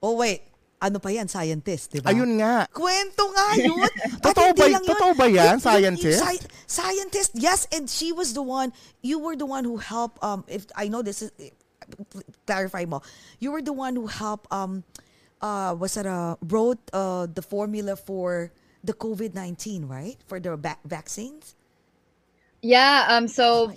Oh, wait. Ano pa yan? Scientist, di ba? Ayun nga. Kwento nga yun. Totoo ba- lang yun. totoo ba yan, Yun- yun- scientist? yung sci- scientist, yes. And she was the one, you were the one who helped, um, if I know this is, clarify mo, you were the one who helped, um, uh, was it, uh, wrote uh, the formula for the COVID-19, right? For the va- vaccines? Yeah. Um. Oh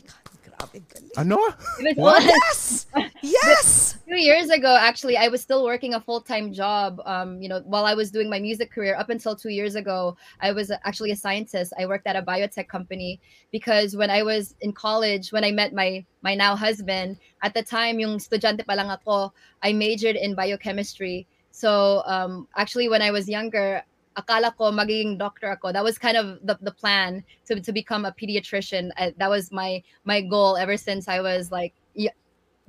So my God. Ano? it was What? Yes! Yes! two years ago actually i was still working a full-time job um, you know while i was doing my music career up until two years ago i was actually a scientist i worked at a biotech company because when i was in college when i met my my now husband at the time yung estudyante pa lang ako i majored in biochemistry so um, actually when i was younger akala ko magiging doctor ako. That was kind of the, the plan to, to become a pediatrician. Uh, that was my my goal ever since i was like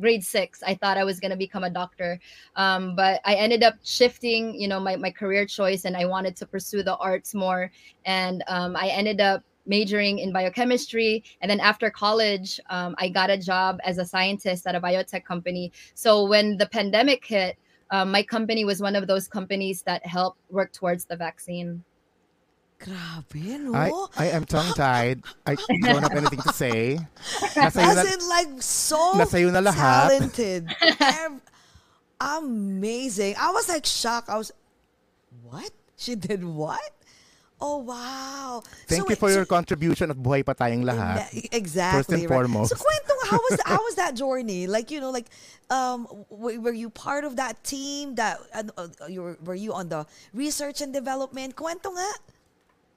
grade six. I thought i was going to become a doctor. Um, but i ended up shifting you know my, my career choice and i wanted to pursue the arts more. And um, i ended up majoring in biochemistry. And then after college um, i got a job as a scientist at a biotech company. So when the pandemic hit um, my company was one of those companies that helped work towards the vaccine Grabe, no? I, I am tongue-tied. I don't have anything to say. Nasa As na, in, like, so nasa na lahat. talented. Ev- Amazing. I was like shocked. I was, what? She did what? Oh, wow. thank So you wait, for so- your contribution at buhay pa tayong lahat. Exactly. First and right. foremost. So kwento nga, how was how was that journey? Like you know, like um, were you part of that team? That uh, you were, were you on the research and development? Kwento nga.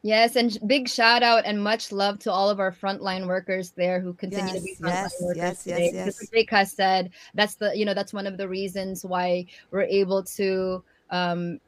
Yes, and big shout out and much love to all of our frontline workers there who continue to be frontline yes, workers yes, yes, today. yes. Because as Jake has said, that's the you know that's one of the reasons why we're able to um,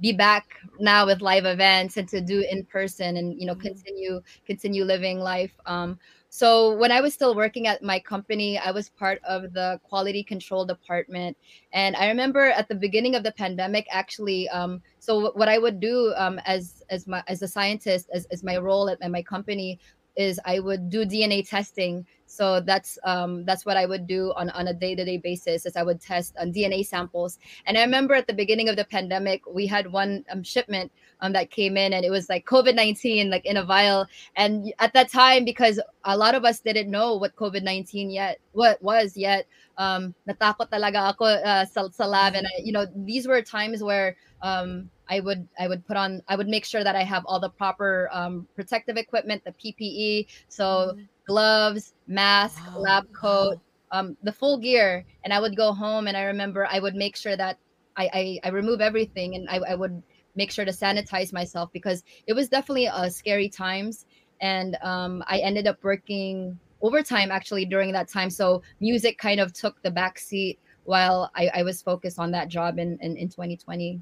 be back now with live events and to do in person and you know Mhm. continue continue living life. Um, so when I was still working at my company, I was part of the quality control department, and I remember at the beginning of the pandemic, actually. Um, so what I would do um, as as my as a scientist, as, as my role at my company, is I would do DNA testing. So that's um, that's what I would do on, on a day to day basis. Is I would test on DNA samples. And I remember at the beginning of the pandemic, we had one um, shipment um, that came in, and it was like COVID nineteen, like in a vial. And at that time, because a lot of us didn't know what COVID nineteen yet what was yet, um, natakot talaga ako uh, sa, lab. And I, you know, these were times where um, I would I would put on I would make sure that I have all the proper um, protective equipment, the PPE, so gloves, mask, Wow, lab coat, um, the full gear. And I would go home and I remember I would make sure that I I, I remove everything and I, I would make sure to sanitize myself because it was definitely a scary times. And um, I ended up working overtime actually during that time. So music kind of took the back seat while I, I was focused on that job in, in, in 2020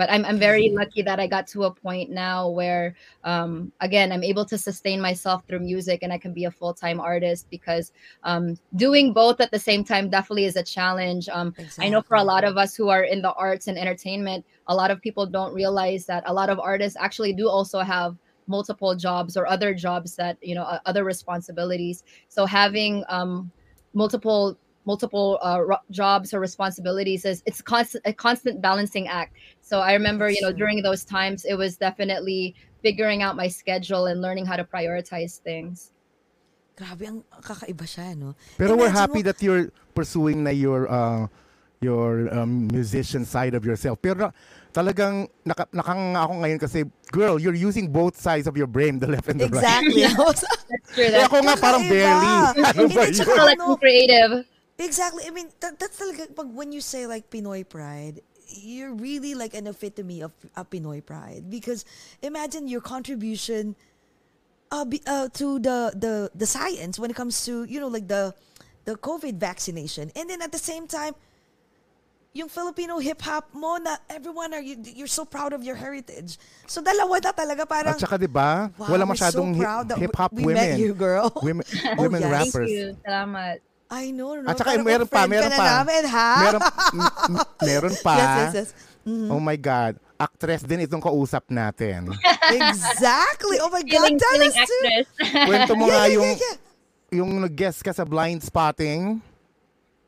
but I'm, I'm very lucky that I got to a point now where um, again I'm able to sustain myself through music and I can be a full-time artist because um, doing both at the same time definitely is a challenge. Um, I know for a lot of us who are in the arts and entertainment, a lot of people don't realize that a lot of artists actually do also have multiple jobs or other jobs that you know uh, other responsibilities. So having um, multiple multiple uh, ro- jobs or responsibilities is it's constant a constant balancing act so i remember you know during those times it was definitely figuring out my schedule and learning how to prioritize things. Grabe, ang kakaiba siya, no? Pero we're happy mo- that you're pursuing na your uh, your um, musician side of yourself. Pero talagang naka, nakanganga ako ngayon kasi girl, you're using both sides of your brain, the left and the right. Exactly. That's true. Eh, That's ako nga parang barely. Ano ba Hindi, yun? like creative. Exactly. I mean, that, that's talaga, pag when you say like Pinoy pride, you're really like an epitome of a Pinoy pride because imagine your contribution uh, be, uh, to the, the the science when it comes to you know like the the COVID vaccination, and then at the same time, yung Filipino hip hop mo na everyone are you, you're so proud of your heritage. So dalawa na talaga parang At saka 'di ba? Wow, Wala masyadong so hip hop we women. met you, girl. Women, Oh, women yes. rappers. Thank you. Salamat. I know, no? At saka Parang meron pa, meron na pa. namin, ha? Meron, m- m- meron pa. Yes, yes, yes. Oh my God. Actress din itong kausap natin. Exactly. Oh my God, Feeling, tell feeling actress. Kwento mo Yeah, nga yeah, yung, yeah, yeah. yung nag-guest ka sa blind spotting.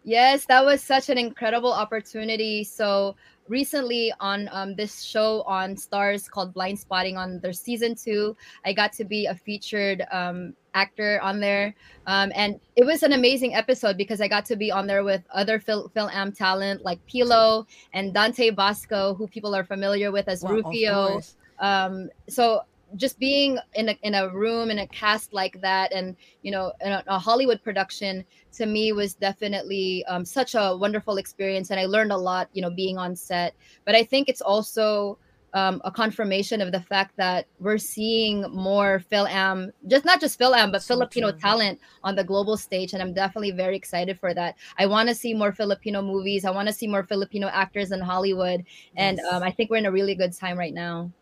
Yes, that was such an incredible opportunity. So recently on um, this show on Starz called Blindspotting on their season two, I got to be a featured um, actor on there, um, and it was an amazing episode because I got to be on there with other Phil FilAm talent like Pilo and Dante Basco, who people are familiar with as Wow, Rufio. um so just being in a, in a room in a cast like that and you know in a, a hollywood production to me was definitely um, such a wonderful experience and i learned a lot you know being on set but i think it's also um, a confirmation of the fact that we're seeing more FilAm, just not just FilAm, but So Filipino true. talent on the global stage. And I'm definitely very excited for that. I want to see more Filipino movies. I want to see more Filipino actors in Hollywood. And Yes. um, I think we're in a really good time right now.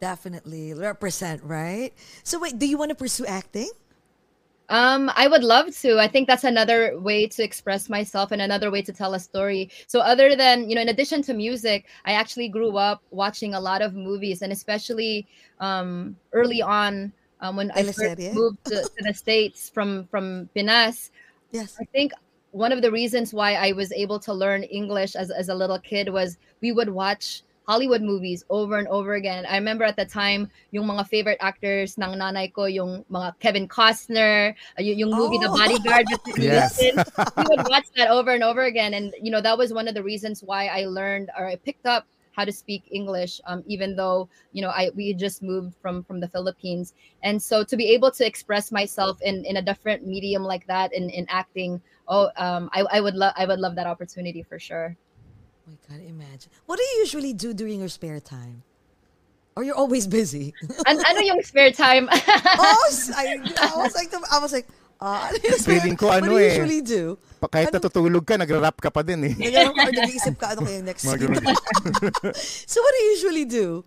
Definitely represent, right? So wait, do you want to pursue acting? Um, I would love to. I think that's another way to express myself and another way to tell a story. So, other than, you know, in addition to music, I actually grew up watching a lot of movies and especially um, early on um, when I moved to, to the States from, from Pinas. Yes. I think one of the reasons why I was able to learn English as, as a little kid was we would watch Hollywood movies over and over again. I remember at the time, yung mga favorite actors ng nanay ko, yung mga Kevin Costner, uh, y- yung movie The Oh. Bodyguard with Whitney Yes. We would watch that over and over again. And, you know, that was one of the reasons why I learned or I picked up how to speak English, um, even though, you know, I we just moved from from the Philippines. And so to be able to express myself in, in a different medium like that in, in acting, oh, um, I, I would love I would love that opportunity for sure. My God, imagine. What do you usually do during your spare time? Or you're always busy? An ano yung spare time? oh, s- I, I was like, I was like, uh, ano yung spare- Feeling ko what ano do you eh. usually do? Pa- Kahit natutulog ka, nagra-rap ka pa din eh. Nag- or nag-iisip ka, ano kaya next Mga. So what do you usually do?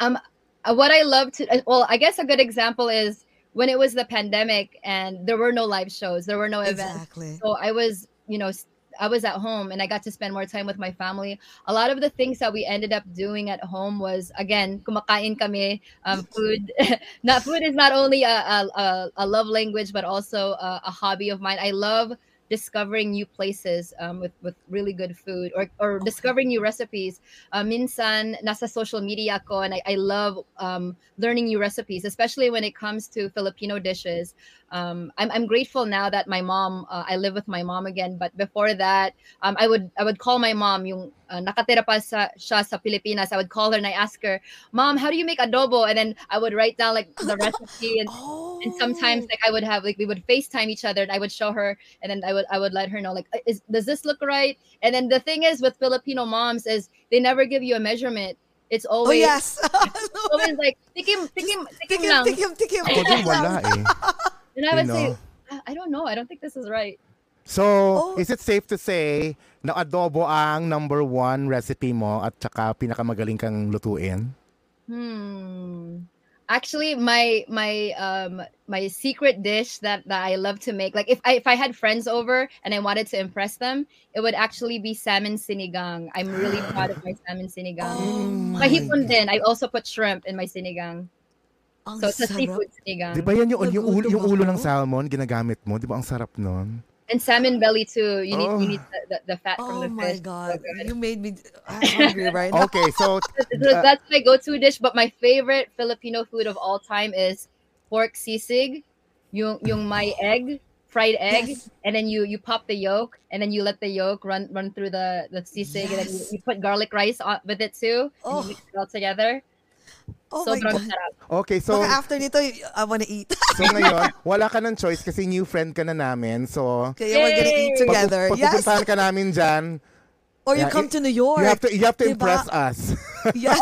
um uh, what i love to uh, well i guess a good example is when it was the pandemic and there were no live shows there were no events so i was you know s- i was at home and i got to spend more time with my family. A lot of the things that we ended up doing at home was again kumakain kami um, food. Not food is not only a, a, a, love language but also a, a hobby of mine. I love discovering new places um, with with really good food or or discovering new recipes uh, minsan nasa social media ako and I, I love um, learning new recipes, especially when it comes to Filipino dishes. Um, I'm, I'm grateful now that my mom, uh, I live with my mom again. But before that, um, I would I would call my mom, yung uh, nakatira pa sa, siya sa Pilipinas. I would call her and I ask her, Mom, how do you make adobo? And then I would write down like the recipe and Oh. And sometimes like I would have like we would FaceTime each other and I would show her and then I would I would let her know like is does this look right? And then the thing is with Filipino moms is they never give you a measurement. It's always Oh, yes. always like tikim tikim tikim tikim, lang. tikim, tikim. Ako din wala eh. And I would You say know. "I- I don't know. I don't think this is right. So, Oh. is it safe to say na adobo ang number one recipe mo at saka pinakamagaling kang lutuin? Hmm. Actually, my my um my secret dish that that I love to make, like if I if I had friends over and I wanted to impress them, it would actually be salmon sinigang. I'm really proud of my salmon sinigang. Oh my Mahipon din. I also put shrimp in my sinigang. Ang So it's a sarap. seafood sinigang. Di ba yan yung, yung, ulo, yung ulo ng salmon ginagamit mo? Di ba ang sarap nun? And salmon belly too. You need Oh. you need the, the, the fat from the fish. Oh my god, So you made me I'm hungry right now. Okay, so So uh, that's my go-to dish. But my favorite Filipino food of all time is pork sisig, yung yung my egg, fried egg, Yes. and then you you pop the yolk, and then you let the yolk run run through the the sisig, and then you, you put garlic rice on, with it too, and Oh. you mix it all together. Oh my Sobrang god. sarap. okay, so Baka after nito, I wanna eat. so ngayon, wala ka ng choice kasi new friend ka na namin. So Kaya we're gonna eat together. pag, Yes. ka namin dyan, Or you Yeah, come to New York. you have to you have to Diba? impress us. Yes.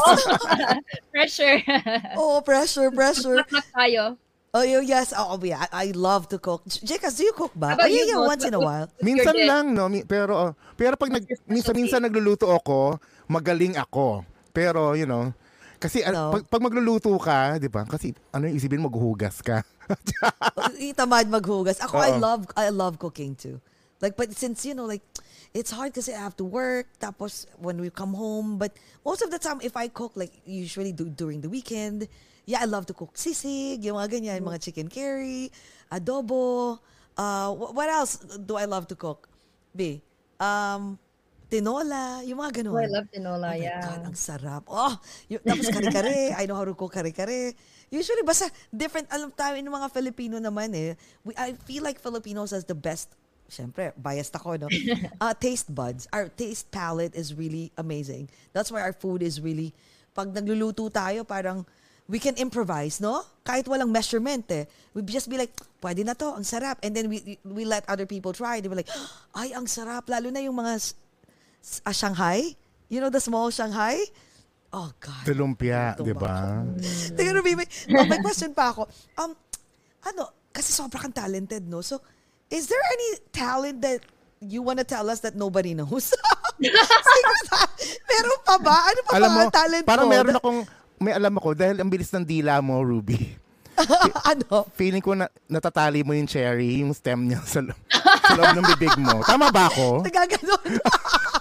Pressure. oh, pressure, pressure. Tayo. Oh, you- yes. Oh, yeah. I, I love to cook. J- Jekas, do you cook ba? About Oh, yeah, once in a while. Minsan lang, no? Pero, oh, pero pag nag, minsan, minsan nagluluto ako, magaling ako. Pero, you know, kasi ah, No. pag, pag magluluto ka, di ba? Kasi ano yung isipin, maghuhugas ka. Itamad maghugas. Ako, I Oo. love, I love cooking too. Like, but since, you know, like, it's hard kasi I have to work. Tapos, when we come home. But most of the time, if I cook, like, usually do during the weekend, yeah, I love to cook sisig, yung mga ganyan, mga chicken curry, adobo. Uh, wh- what else do I love to cook? B, um, tinola, yung mga ganun. Oh, I love tinola, Oh my yeah. God, ang sarap. Oh, yung, tapos kare-kare. I know how to cook kare-kare. Usually, basta different, alam tayo ng mga Filipino naman eh. We, I feel like Filipinos has the best, syempre, biased ako, no? Uh, taste buds. Our taste palette is really amazing. That's why our food is really, pag nagluluto tayo, parang, we can improvise, no? Kahit walang measurement eh. We just be like, pwede na to, ang sarap. And then we we let other people try. They be like, ay, ang sarap. Lalo na yung mga ah, Shanghai. You know the small Shanghai? Oh, God. Sa lumpia, Ito di ba? Teka, Ruby, may, oh, may question pa ako. Um, ano, kasi sobra kang talented, no? So, is there any talent that you wanna tell us that nobody knows? Meron pa ba? Ano pa Alam ba mo, ang talent parang mo? meron akong, may alam ako, dahil ang bilis ng dila mo, Ruby. ano? Feeling ko na natatali mo yung cherry, yung stem niya sa, lo- sa loob ng bibig mo. Tama ba ako? Nagaganon.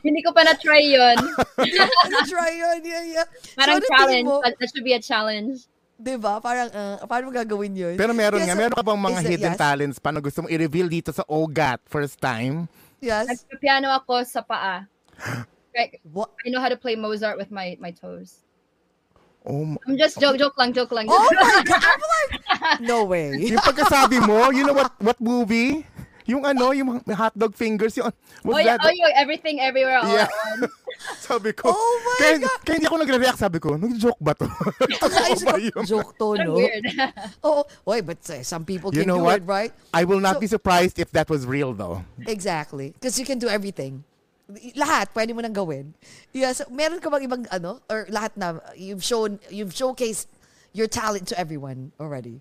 Hindi ko pa na-try yun. ano try yun? Yeah, yeah. Parang tingin challenge. mo? That, that should be a challenge. Diba? Parang, uh, paano mo gagawin yun? Pero meron Yes, nga, so- meron ka bang mga hidden yes? talents pa na gusto mong i-reveal dito sa OGAT first time? Yes. Nagpiano ako sa paa. Like, What? I know how to play Mozart with my my toes. Oh, ma- I'm just joke, joke lang, joke lang. Oh my God! I'm like, no way. yung pagkasabi mo, you know what what movie? Yung ano, yung hotdog fingers, yung, oh, was yeah, that? oh, yeah, everything, everywhere, all Yeah. sabi ko, Oh my kaya, God! kaya hindi ako nagre-react, sabi ko, nag-joke ba to? Totoo ba ko, yun? joke to, no? weird. Oh, wait, but uh, some people You can know do what? it, right? I will not So- be surprised if that was real though. Exactly. Because you can do everything. Lahat, pwede mo nang gawin. Yeah, so meron ka bang ibang ano? Or lahat na, you've shown, you've showcased your talent to everyone already.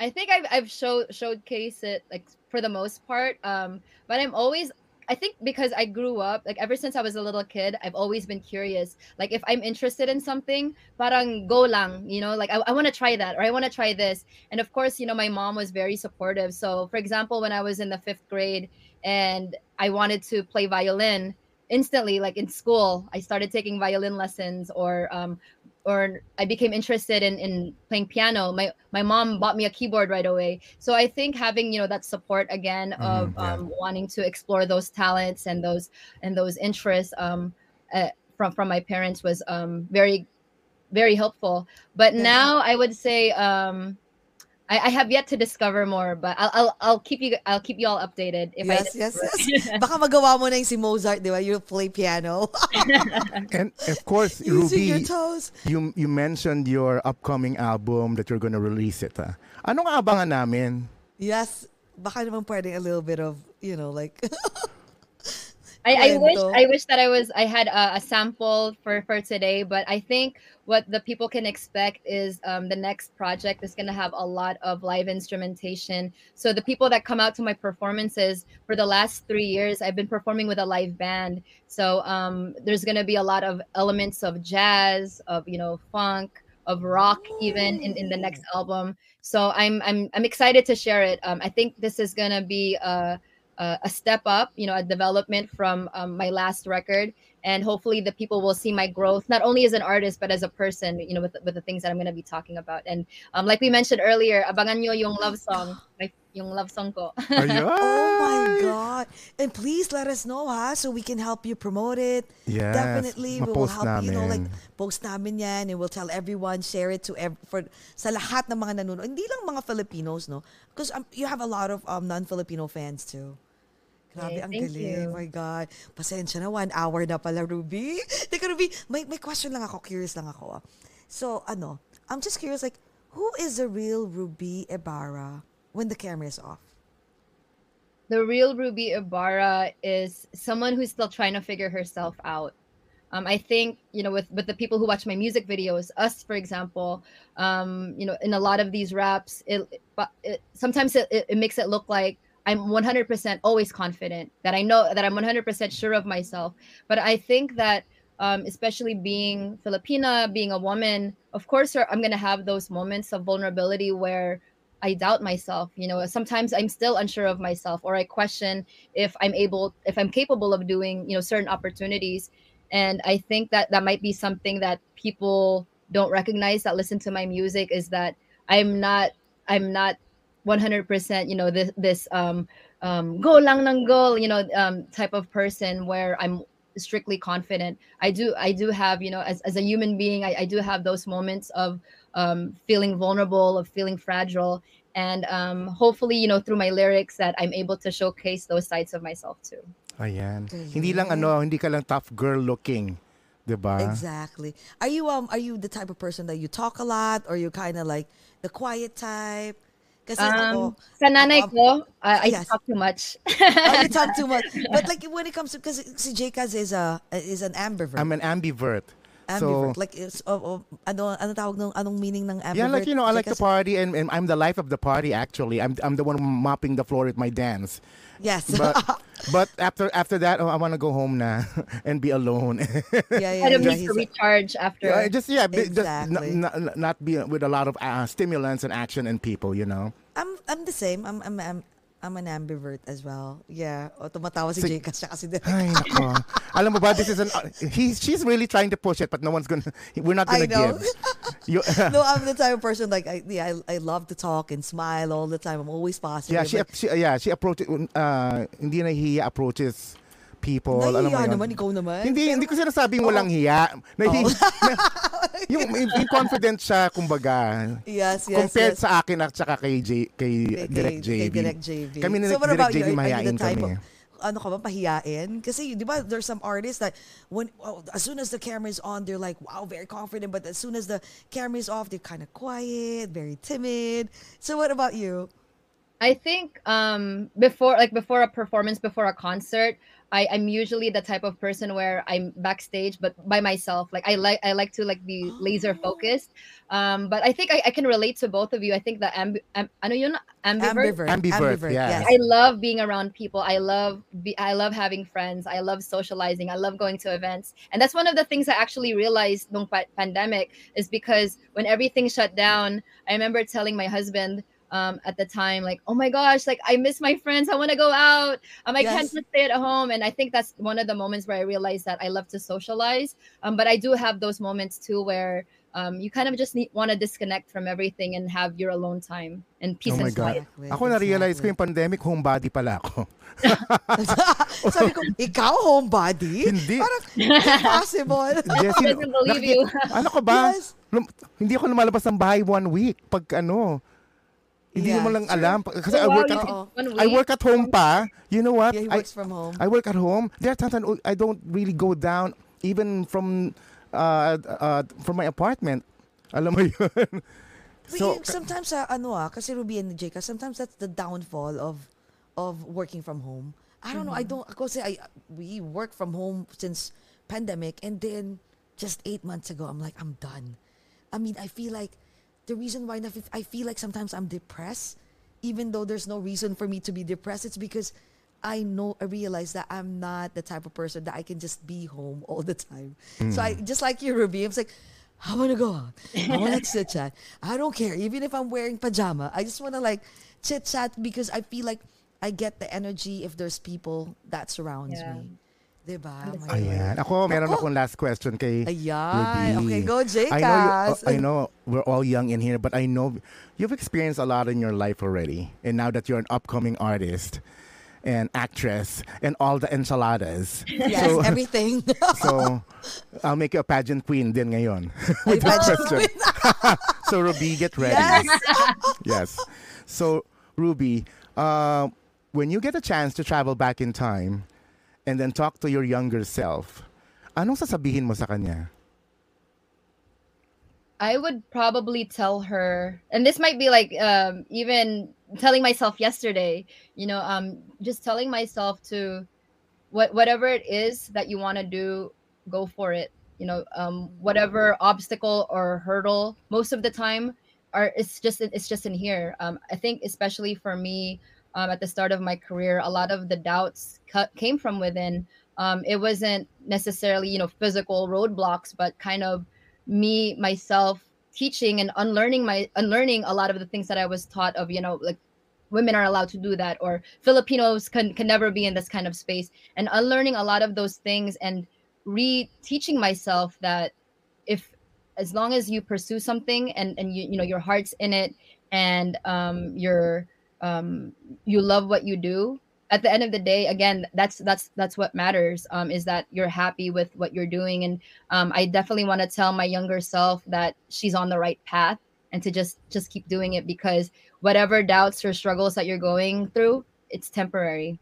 I think I've I've show showcased it like for the most part. Um, but I'm always I think because I grew up like ever since I was a little kid, I've always been curious. Like if I'm interested in something, parang go lang, you know, like I, I want to try that or I want to try this. And of course, you know, my mom was very supportive. So for example, when I was in the fifth grade and I wanted to play violin, instantly, like in school, I started taking violin lessons or um, or I became interested in, in playing piano. My my mom bought me a keyboard right away. So I think having you know that support again of Mhm, yeah. um, wanting to explore those talents and those and those interests um, uh, from from my parents was um, very very helpful. But Yeah. now I would say um, I, I have yet to discover more. But I'll, I'll I'll keep you I'll keep you all updated if I yes, yes, yes. Baka magawa mo na yung si Mozart, di ba? You play piano. And of course, Using your Ruby, toes. you you mentioned your upcoming album that you're gonna release it. Ah. Anong abangan namin? Yes. Baka naman pwedeng a little bit of, you know, like, I, I wish I wish that I was I had a, a sample for for today, but I think what the people can expect is um, the next project is going to have a lot of live instrumentation. So the people that come out to my performances for the last three years, I've been performing with a live band. So um, there's going to be a lot of elements of jazz, of you know funk, of rock, even in, in the next album. So I'm I'm I'm excited to share it. Um, I think this is going to be a uh, a step up, you know, a development from um, my last record. and hopefully the people will see my growth not only as an artist but as a person you know with, with the things that i'm going to be talking about and um, like we mentioned earlier abangan nyo yung love song my, yung love song ko Oh my God. And please let us know, ha? So we can help you promote it. Yes, Definitely. We will help you, you know, like, namin. post namin yan and we'll tell everyone, share it to ev- for sa lahat ng mga nanonood. Hindi lang mga Filipinos, no? Because um, you have a lot of um, non-Filipino fans too. Grabe, ang thank galing. you. Oh my God. Pasensya na, one hour na pala, Ruby. Teka, Ruby, may, may question lang ako. Curious lang ako. ah. So, ano, I'm just curious, like, who is the real Ruby Ibarra when the camera is off? the real Ruby Ibarra is someone who's still trying to figure herself out. Um, I think you know with with the people who watch my music videos, us for example, um, you know, in a lot of these raps, it, but it sometimes it, it, it makes it look like I'm 100% always confident that I know that I'm 100% sure of myself. But I think that um, especially being Filipina, being a woman, of course, I'm gonna have those moments of vulnerability where I doubt myself. You know, sometimes I'm still unsure of myself, or I question if I'm able, if I'm capable of doing, you know, certain opportunities. And I think that that might be something that people don't recognize that listen to my music is that I'm not, I'm not 100%, you know, this this um um go lang ng goal, you know, um type of person where I'm strictly confident. I do I do have, you know, as, as a human being, I, I do have those moments of um, feeling vulnerable, of feeling fragile. And um, hopefully, you know, through my lyrics that I'm able to showcase those sides of myself too. Ayan. Galing. Hindi lang ano, hindi ka lang tough girl looking. 'Di ba? Exactly. Are you um are you the type of person that you talk a lot or you kind of like the quiet type? Kasi ako, Um, sa nanay ako- ko, uh, I Yes. talk too much. oh, you talk too much. But like when it comes to because si Jcas is a is an ambivert. I'm an ambivert. Ambivert. So, like it's oh, oh, ano ano tawag nung anong meaning ng ambivert? yeah, like you know, I like to Jcas? party, and, and I'm the life of the party. Actually, I'm I'm the one mopping the floor at my dance. Yes. But but after after that, oh, I want to go home na and be alone. yeah, yeah, kind of yeah. need he's to recharge after. Yeah, just yeah, be, just Exactly. n- n- not be with a lot of uh, stimulants and action and people. You know. I'm I'm the same. I'm I'm I'm, I'm an ambivert as well. Yeah. O tumatawa si Si- Jcas siya kasi. Ay, nako. Alam mo ba, this is an, he's, she's really trying to push it, but no one's gonna, we're not gonna know. give. You, no, I'm the type of person like I yeah, I, I love to talk and smile all the time. I'm always positive. yeah, she, Like, she, yeah, she approaches, uh, hindi na hiya approaches people. alam mo Nahihiya yun. naman, ikaw naman. Hindi, Pero- hindi ko sinasabing walang hiya. Nahi, yung, yung, yung confident siya, kumbaga. Yes, yes, compared yes. sa akin at saka kay, J, kay, Kay- Direct kay- JV. kay Direct JV. Kami ni So what Direct? JV mahihain type kami. of- ano ka ba, pahiyain? Kasi, di ba, there's some artists that when, oh, as soon as the camera is on, they're like, wow, very confident. But as soon as the camera is off, they're kind of quiet, very timid. So what about you? I think um before like before a performance, before a concert, I, I'm usually the type of person where I'm backstage but by myself. Like I like I like to like be laser focused. Um but I think I, I can relate to both of you. I think the amb, am, ano yun? ambivert. Ambivert, Ambivert. yeah. I love being around people. I love be, I love having friends. I love socializing. I love going to events. And that's one of the things I actually realized during pa- pandemic is because when everything shut down, I remember telling my husband um, at the time, like, oh my gosh, like I miss my friends. I want to go out. Um, I can't Yes. just stay at home. And I think that's one of the moments where I realized that I love to socialize. Um, but I do have those moments too where um, you kind of just need want to disconnect from everything and have your alone time and peace Oh my and God. quiet. Exactly, Ako na-realize ko yung pandemic, homebody pala ako. Sabi ko, ikaw homebody? Hindi. Parang impossible. Believe nakikita- you. ano ka ba? Yes. Lum- hindi ako lumalabas ng bahay one week pag ano. Hindi Yeah, mo lang alam. Kasi I work at Oo. One I week? work at home pa. You know what? Yeah, he I, works from home. I work at home. There are times I don't really go down even from uh, uh, from my apartment. Alam mo yun? But so, you- sometimes uh, ano ah, kasi Ruby and Jeka, sometimes that's the downfall of of working from home. I don't know, I don't kasi I we work from home since pandemic and then just 8 months ago I'm like I'm done. I mean, I feel like the reason why I feel like sometimes I'm depressed even though there's no reason for me to be depressed it's because I know I realize that I'm not the type of person that I can just be home all the time. So I just like you, Ruby. I was like, I want to go out. I want to chit chat. I don't care. Even if I'm wearing pajama, I just want to like chit chat because I feel like I get the energy if there's people that surrounds Yeah. me. Diba? My Ayan. Ako, meron Ako. akong last question kay Ayan. Ruby. Okay, go, Jcas. I know, you, I know we're all young in here, but I know you've experienced a lot in your life already. And now that you're an upcoming artist and actress and all the enchiladas. Yes, so, everything. so, I'll make you a pageant queen din ngayon. With this pageant question. so, Ruby, get ready. yes. Yes. So, Ruby, uh, when you get a chance to travel back in time and then talk to your younger self, anong sasabihin mo sa kanya? I would probably tell her, and this might be like um, even telling myself yesterday, you know, um, just telling myself to what whatever it is that you want to do, go for it. You know, um, whatever obstacle or hurdle, most of the time, are it's just it's just in here. Um, I think especially for me, um, at the start of my career, a lot of the doubts came from within. Um, it wasn't necessarily you know physical roadblocks, but kind of me myself teaching and unlearning my unlearning a lot of the things that I was taught of, you know, like women are allowed to do that or Filipinos can can never be in this kind of space and unlearning a lot of those things and re-teaching myself that if as long as you pursue something and and you you know your heart's in it and um you're um you love what you do at the end of the day again that's that's that's what matters um is that you're happy with what you're doing. And um i definitely want to tell my younger self that she's on the right path and to just just keep doing it because whatever doubts or struggles that you're going through it's temporary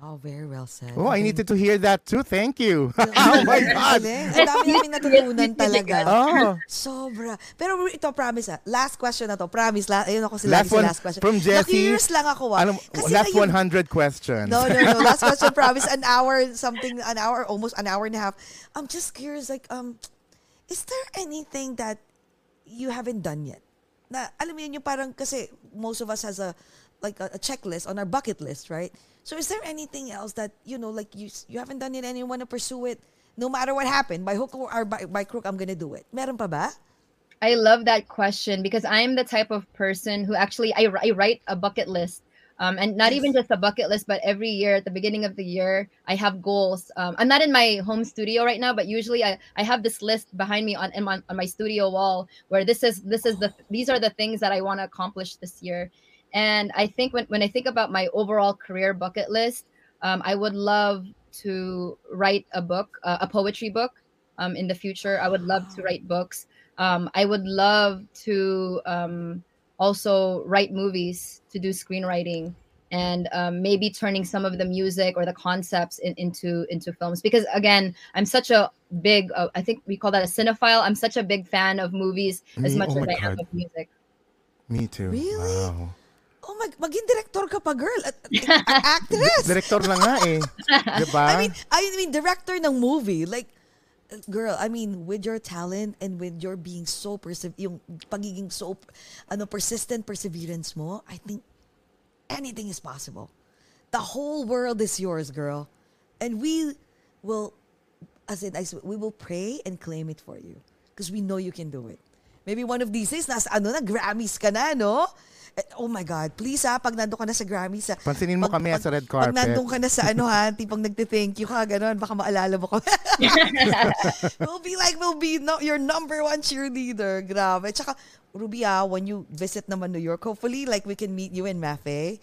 Wow, very well said. Oh, I needed to hear that too. Thank you. oh oh my God. Ang dami namin natutunan talaga. Oh, Sobra. Pero ito, promise ah. Last question na to. Promise. La, ayun ako sila last one last question. from Jessie. Na-curious lang ako ah. Ano, Kasi last na yung- 100 questions. No, no, no. Last question, promise. An hour, something, an hour, almost an hour and a half. I'm just curious, like, um, is there anything that you haven't done yet? Na, alam mo yun, yung parang, kasi most of us has a, like, a, a checklist on our bucket list, right? So is there anything else that, you know, like, you you haven't done it and you want to pursue it? No matter what happened, by hook or by, by crook, I'm gonna do it. Meron pa ba? I love that question because I'm the type of person who actually I, I write a bucket list. Um, and not even just a bucket list, but every year at the beginning of the year, I have goals. Um, I'm not in my home studio right now, but usually I, I have this list behind me on, in my, on my studio wall where this is this is the these are the things that I want to accomplish this year. And I think when, when I think about my overall career bucket list, um, I would love to write a book, uh, a poetry book um, in the future. I would love to write books. Um, I would love to um, also write movies, to do screenwriting, and um, maybe turning some of the music or the concepts in, into into films. Because again, I'm such a big, uh, I think we call that a cinephile. I'm such a big fan of movies as much oh as my I am of music. Me too. Really? Wow. Oh my, maging director ka pa, girl. At, at- at- actress. Director na nga eh. Diba? I mean, I mean, director ng movie, like, girl, I mean, with your talent and with your being so persev yung pagiging so, ano, persistent perseverance mo, I think anything is possible. The whole world is yours, girl. And we will, as in, we will pray and claim it for you. Because we know you can do it. Maybe one of these days, nasa ano na, Grammys ka na, no? Eh, Oh my God, please ha, pag nandun ka na sa Grammys, ha, Pansinin mo pag- kami pag- sa red Pag carpet. nandun ka na sa ano ha, tipong nagte-thank you ka, ganun, baka maalala mo kami. we'll be like, we'll be no, your number one cheerleader. Grabe. Tsaka, Ruby ah, when you visit naman New York, hopefully, like, we can meet you in Mafe.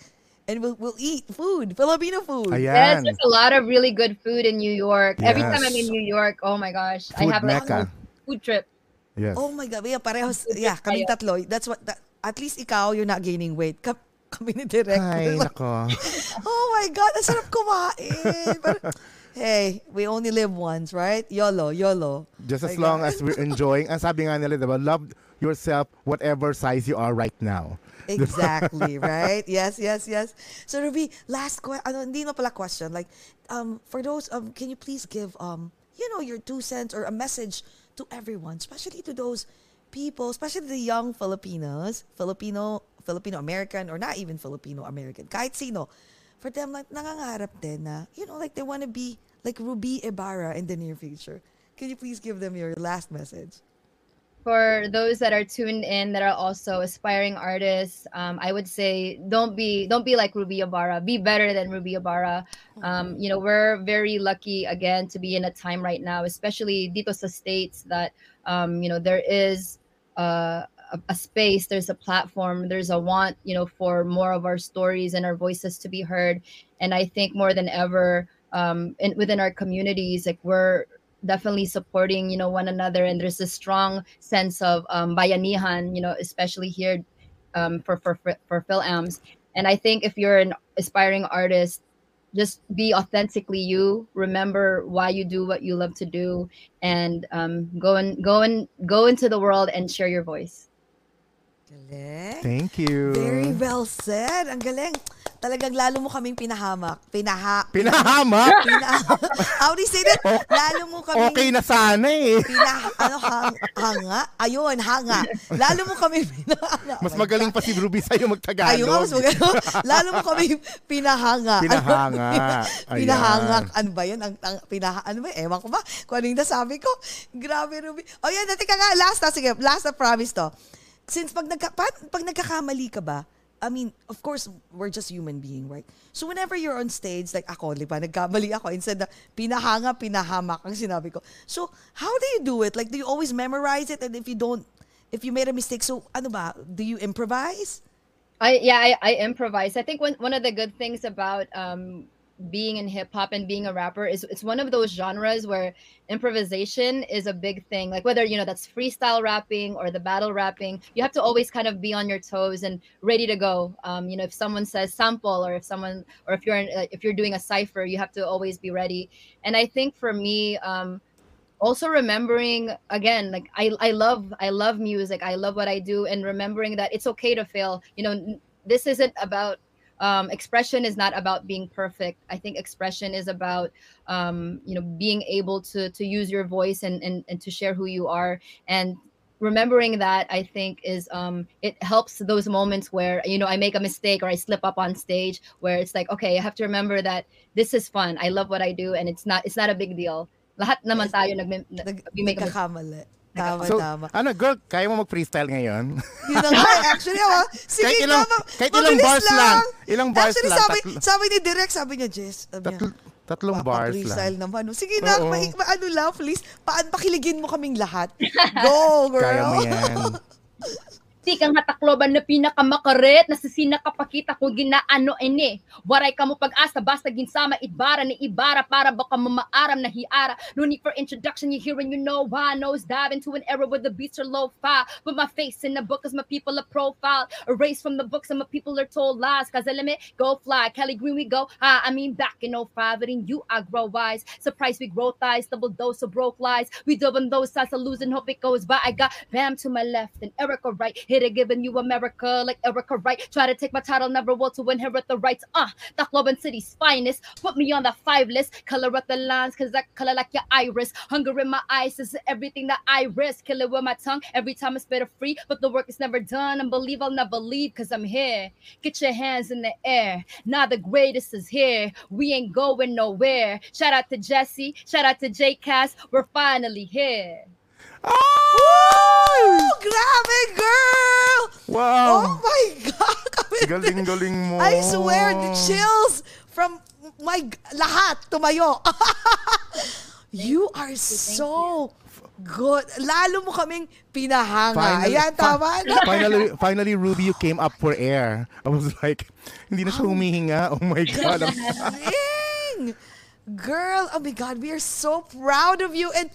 And we'll, we'll eat food, Filipino food. Ayan. Yes, there's a lot of really good food in New York. Every time I'm Yes. in New York, oh my gosh, I Food have like mecca. a food trip. Yes. Oh my God. Yeah, parehos. Yeah, kaming tatlo. That's what, that, at least ikaw, you're not gaining weight. Ka- kami ni Direk. Ay, nako. oh my God, ang sarap kumain. Pero, hey, we only live once, right? YOLO, YOLO. Just as My long God. as we're enjoying. Ang sabi nga nila, diba, love yourself whatever size you are right now. Exactly, right? Yes, yes, yes. So Ruby, last question, ano, hindi na pala question. Like, um, for those, um, can you please give, um, you know, your two cents or a message to everyone, especially to those people, especially the young Filipinos, Filipino, Filipino American, or not even Filipino American, kahit sino, for them, like, nangangarap din na, you know, like they want to be like Ruby Ibarra in the near future. Can you please give them your last message? For those that are tuned in that are also aspiring artists, um, I would say don't be don't be like Ruby Ibarra. Be better than Ruby Ibarra. Um, you know, we're very lucky again to be in a time right now, especially dito sa states that um, you know there is uh, a, a space, there's a platform, there's a want, you know, for more of our stories and our voices to be heard. And I think more than ever, um, in, within our communities, like we're definitely supporting you know one another. And there's a strong sense of um, bayanihan you know especially here um, for for for FilAms and I think if you're an aspiring artist just be authentically you. Remember why you do what you love to do. And um, go and go and go into the world and share your voice Galing. Thank you. Very well said. Ang galing. Talagang lalo mo kaming pinahamak. Pinaha... Pinahamak? Pina, how do you say that? Lalo mo kaming... Okay na sana eh. Pina, ano, hang, hanga? Ayun, hanga. Lalo mo kami pinahanga. Mas Oh magaling pa si Ruby sa'yo magtagalog. Ayun nga, mas magaling. Lalo mo kami pinahanga. Pinahanga. Ano, pinahanga. Ano ba yun? Ang, ang, pinaha, ano ba? Ewan ko ba? Kung ano yung nasabi ko. Grabe, Ruby. O yan, natin ka nga. Last na, sige. Last na promise to. Since pag, nagka, pag, pag nagkakamali ka ba, I mean, of course, we're just human being, right? So whenever you're on stage, like ako, di ba, nagkamali ako, instead na pinahanga, pinahamak ang sinabi ko. So, how do you do it? Like, do you always memorize it? And if you don't, if you made a mistake, so ano ba, do you improvise? I yeah, I, I improvise. I think one one of the good things about um being in hip hop and being a rapper is it's one of those genres where improvisation is a big thing. Like whether you know that's freestyle rapping or the battle rapping, you have to always kind of be on your toes and ready to go. Um, you know, if someone says sample or if someone or if you're in, uh, if you're doing a cipher, you have to always be ready. And I think for me, um, also remembering again like I, I love i love music i love what i do and remembering that it's okay to fail you know this isn't about um, expression is not about being perfect. I think expression is about um, you know being able to to use your voice and, and and to share who you are. And remembering that i think is um it helps those moments where you know i make a mistake or i slip up on stage where it's like okay i have to remember that this is fun. I love what i do and it's not it's not a big deal. Lahat naman tayo nag, we make a. Tama, So, tama. ano, girl, kaya mo mag-freestyle ngayon? Yun na nga, actually, ah, sige, Kahit ilang- tama, kahit ilang bars lang. Ilang bars actually, lang, Sabi, tatlo. sabi ni Direk, sabi niya, Jess, sabi niya, Tatl- tatlong bars lang. naman. no? Sige na, pa, pa- ano lang, please. Paan, pakiligin mo kaming lahat. Go, girl. Kaya mo yan. Tikang hatakloban na pinakamakaret Nasisina kapakita ko ginaano ini. Waray ka mo pag-asa basta ginsama Ibara ni Ibara para baka mamaaram na hiara. No need for introduction you hear and you know why. Nose dive into an era where the beats are low-fi Put my face in the book as my people are profile. Erased from the books and my people are told lies. Cause limit go fly. Kelly Green we go ah, I mean back in 05 But in you I grow wise. Surprise we grow thighs Double dose of broke lies. We double those sides of losing. Hope it goes by. I got Bam to my left and Erica right Hit it giving you America like Erica Wright. Try to take my title, never will to inherit the rights. Ah, uh, Tacloban City's finest. Put me on the five list. Color up the lines, cause I color like your iris. Hunger in my eyes is everything that I risk. Kill it with my tongue every time I spit a free, but the work is never done. And believe I'll never leave, cause I'm here. Get your hands in the air. Now the greatest is here. We ain't going nowhere. Shout out to Jesse. Shout out to Jcas. We're finally here. Woo! Grabe, girl! Oh Wow! my God! Galing-galing mo. I swear, the chills from my lahat tumayo. you are so good. Lalo mo kaming pinahanga. Ayan, tama na. finally, finally, Ruby, you came up for air. I was like, hindi na siya humihinga. Oh my God. Girl, oh my God, we are so proud of you. And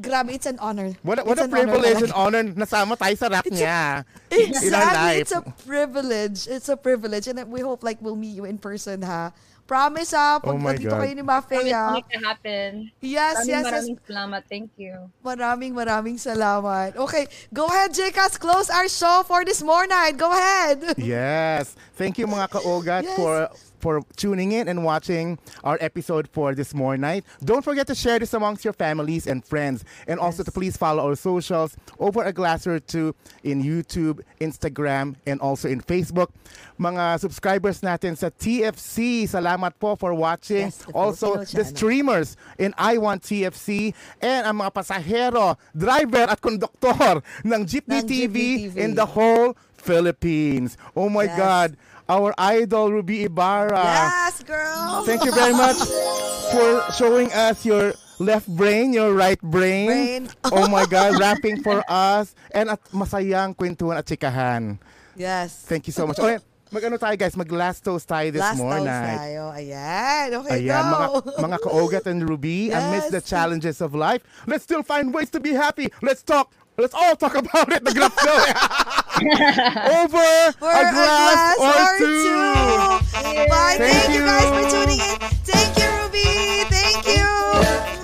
grabe, it's an honor. What, a- what It's a an privilege and honor nasama tayo sa rap It's a- niya. in our Exactly. It's a privilege. It's a privilege. And we hope like we'll meet you in person, ha? Promise, ha? Pag Oh my nandito God. kayo ni Mafe, Promise ha? to make it happen. Yes, Maraming yes, yes. maraming salamat. Thank you. Maraming maraming salamat. Okay, go ahead, Jcas. Close our show for this morning. Go ahead. Yes. Thank you mga kaogat Yes. for for tuning in and watching our episode for this morning night. Don't forget to share this amongst your families and friends. And also Yes. to please follow our socials over a glass or two in YouTube, Instagram, and also in Facebook. Mga subscribers natin sa TFC, salamat po for watching. Yes, the also, the streamers in I Want TFC and ang mga pasahero, driver at konduktor ng Jeepney Ng TV, TV. in the whole Philippines. Oh my Yes. God. Our idol, Ruby Ibarra. Yes, girl. Thank you very much for showing us your left brain, your right brain. Brain. Oh my God, rapping for us. And at masayang kwentuhan at chikahan. Yes. Thank you so much. Okay, mag-ano tayo guys, mag-last toast tayo this Last morning. toast tayo. Ayan. Okay, Ayan, mga, go. mga kaogat and Ruby, amidst the Yes. challenges of life, let's still find ways to be happy. Let's talk. Let's all talk about it. The graph Over For a glass, or, two. Bye. Thank Thank, you guys for tuning in. Thank you, Ruby. Thank you.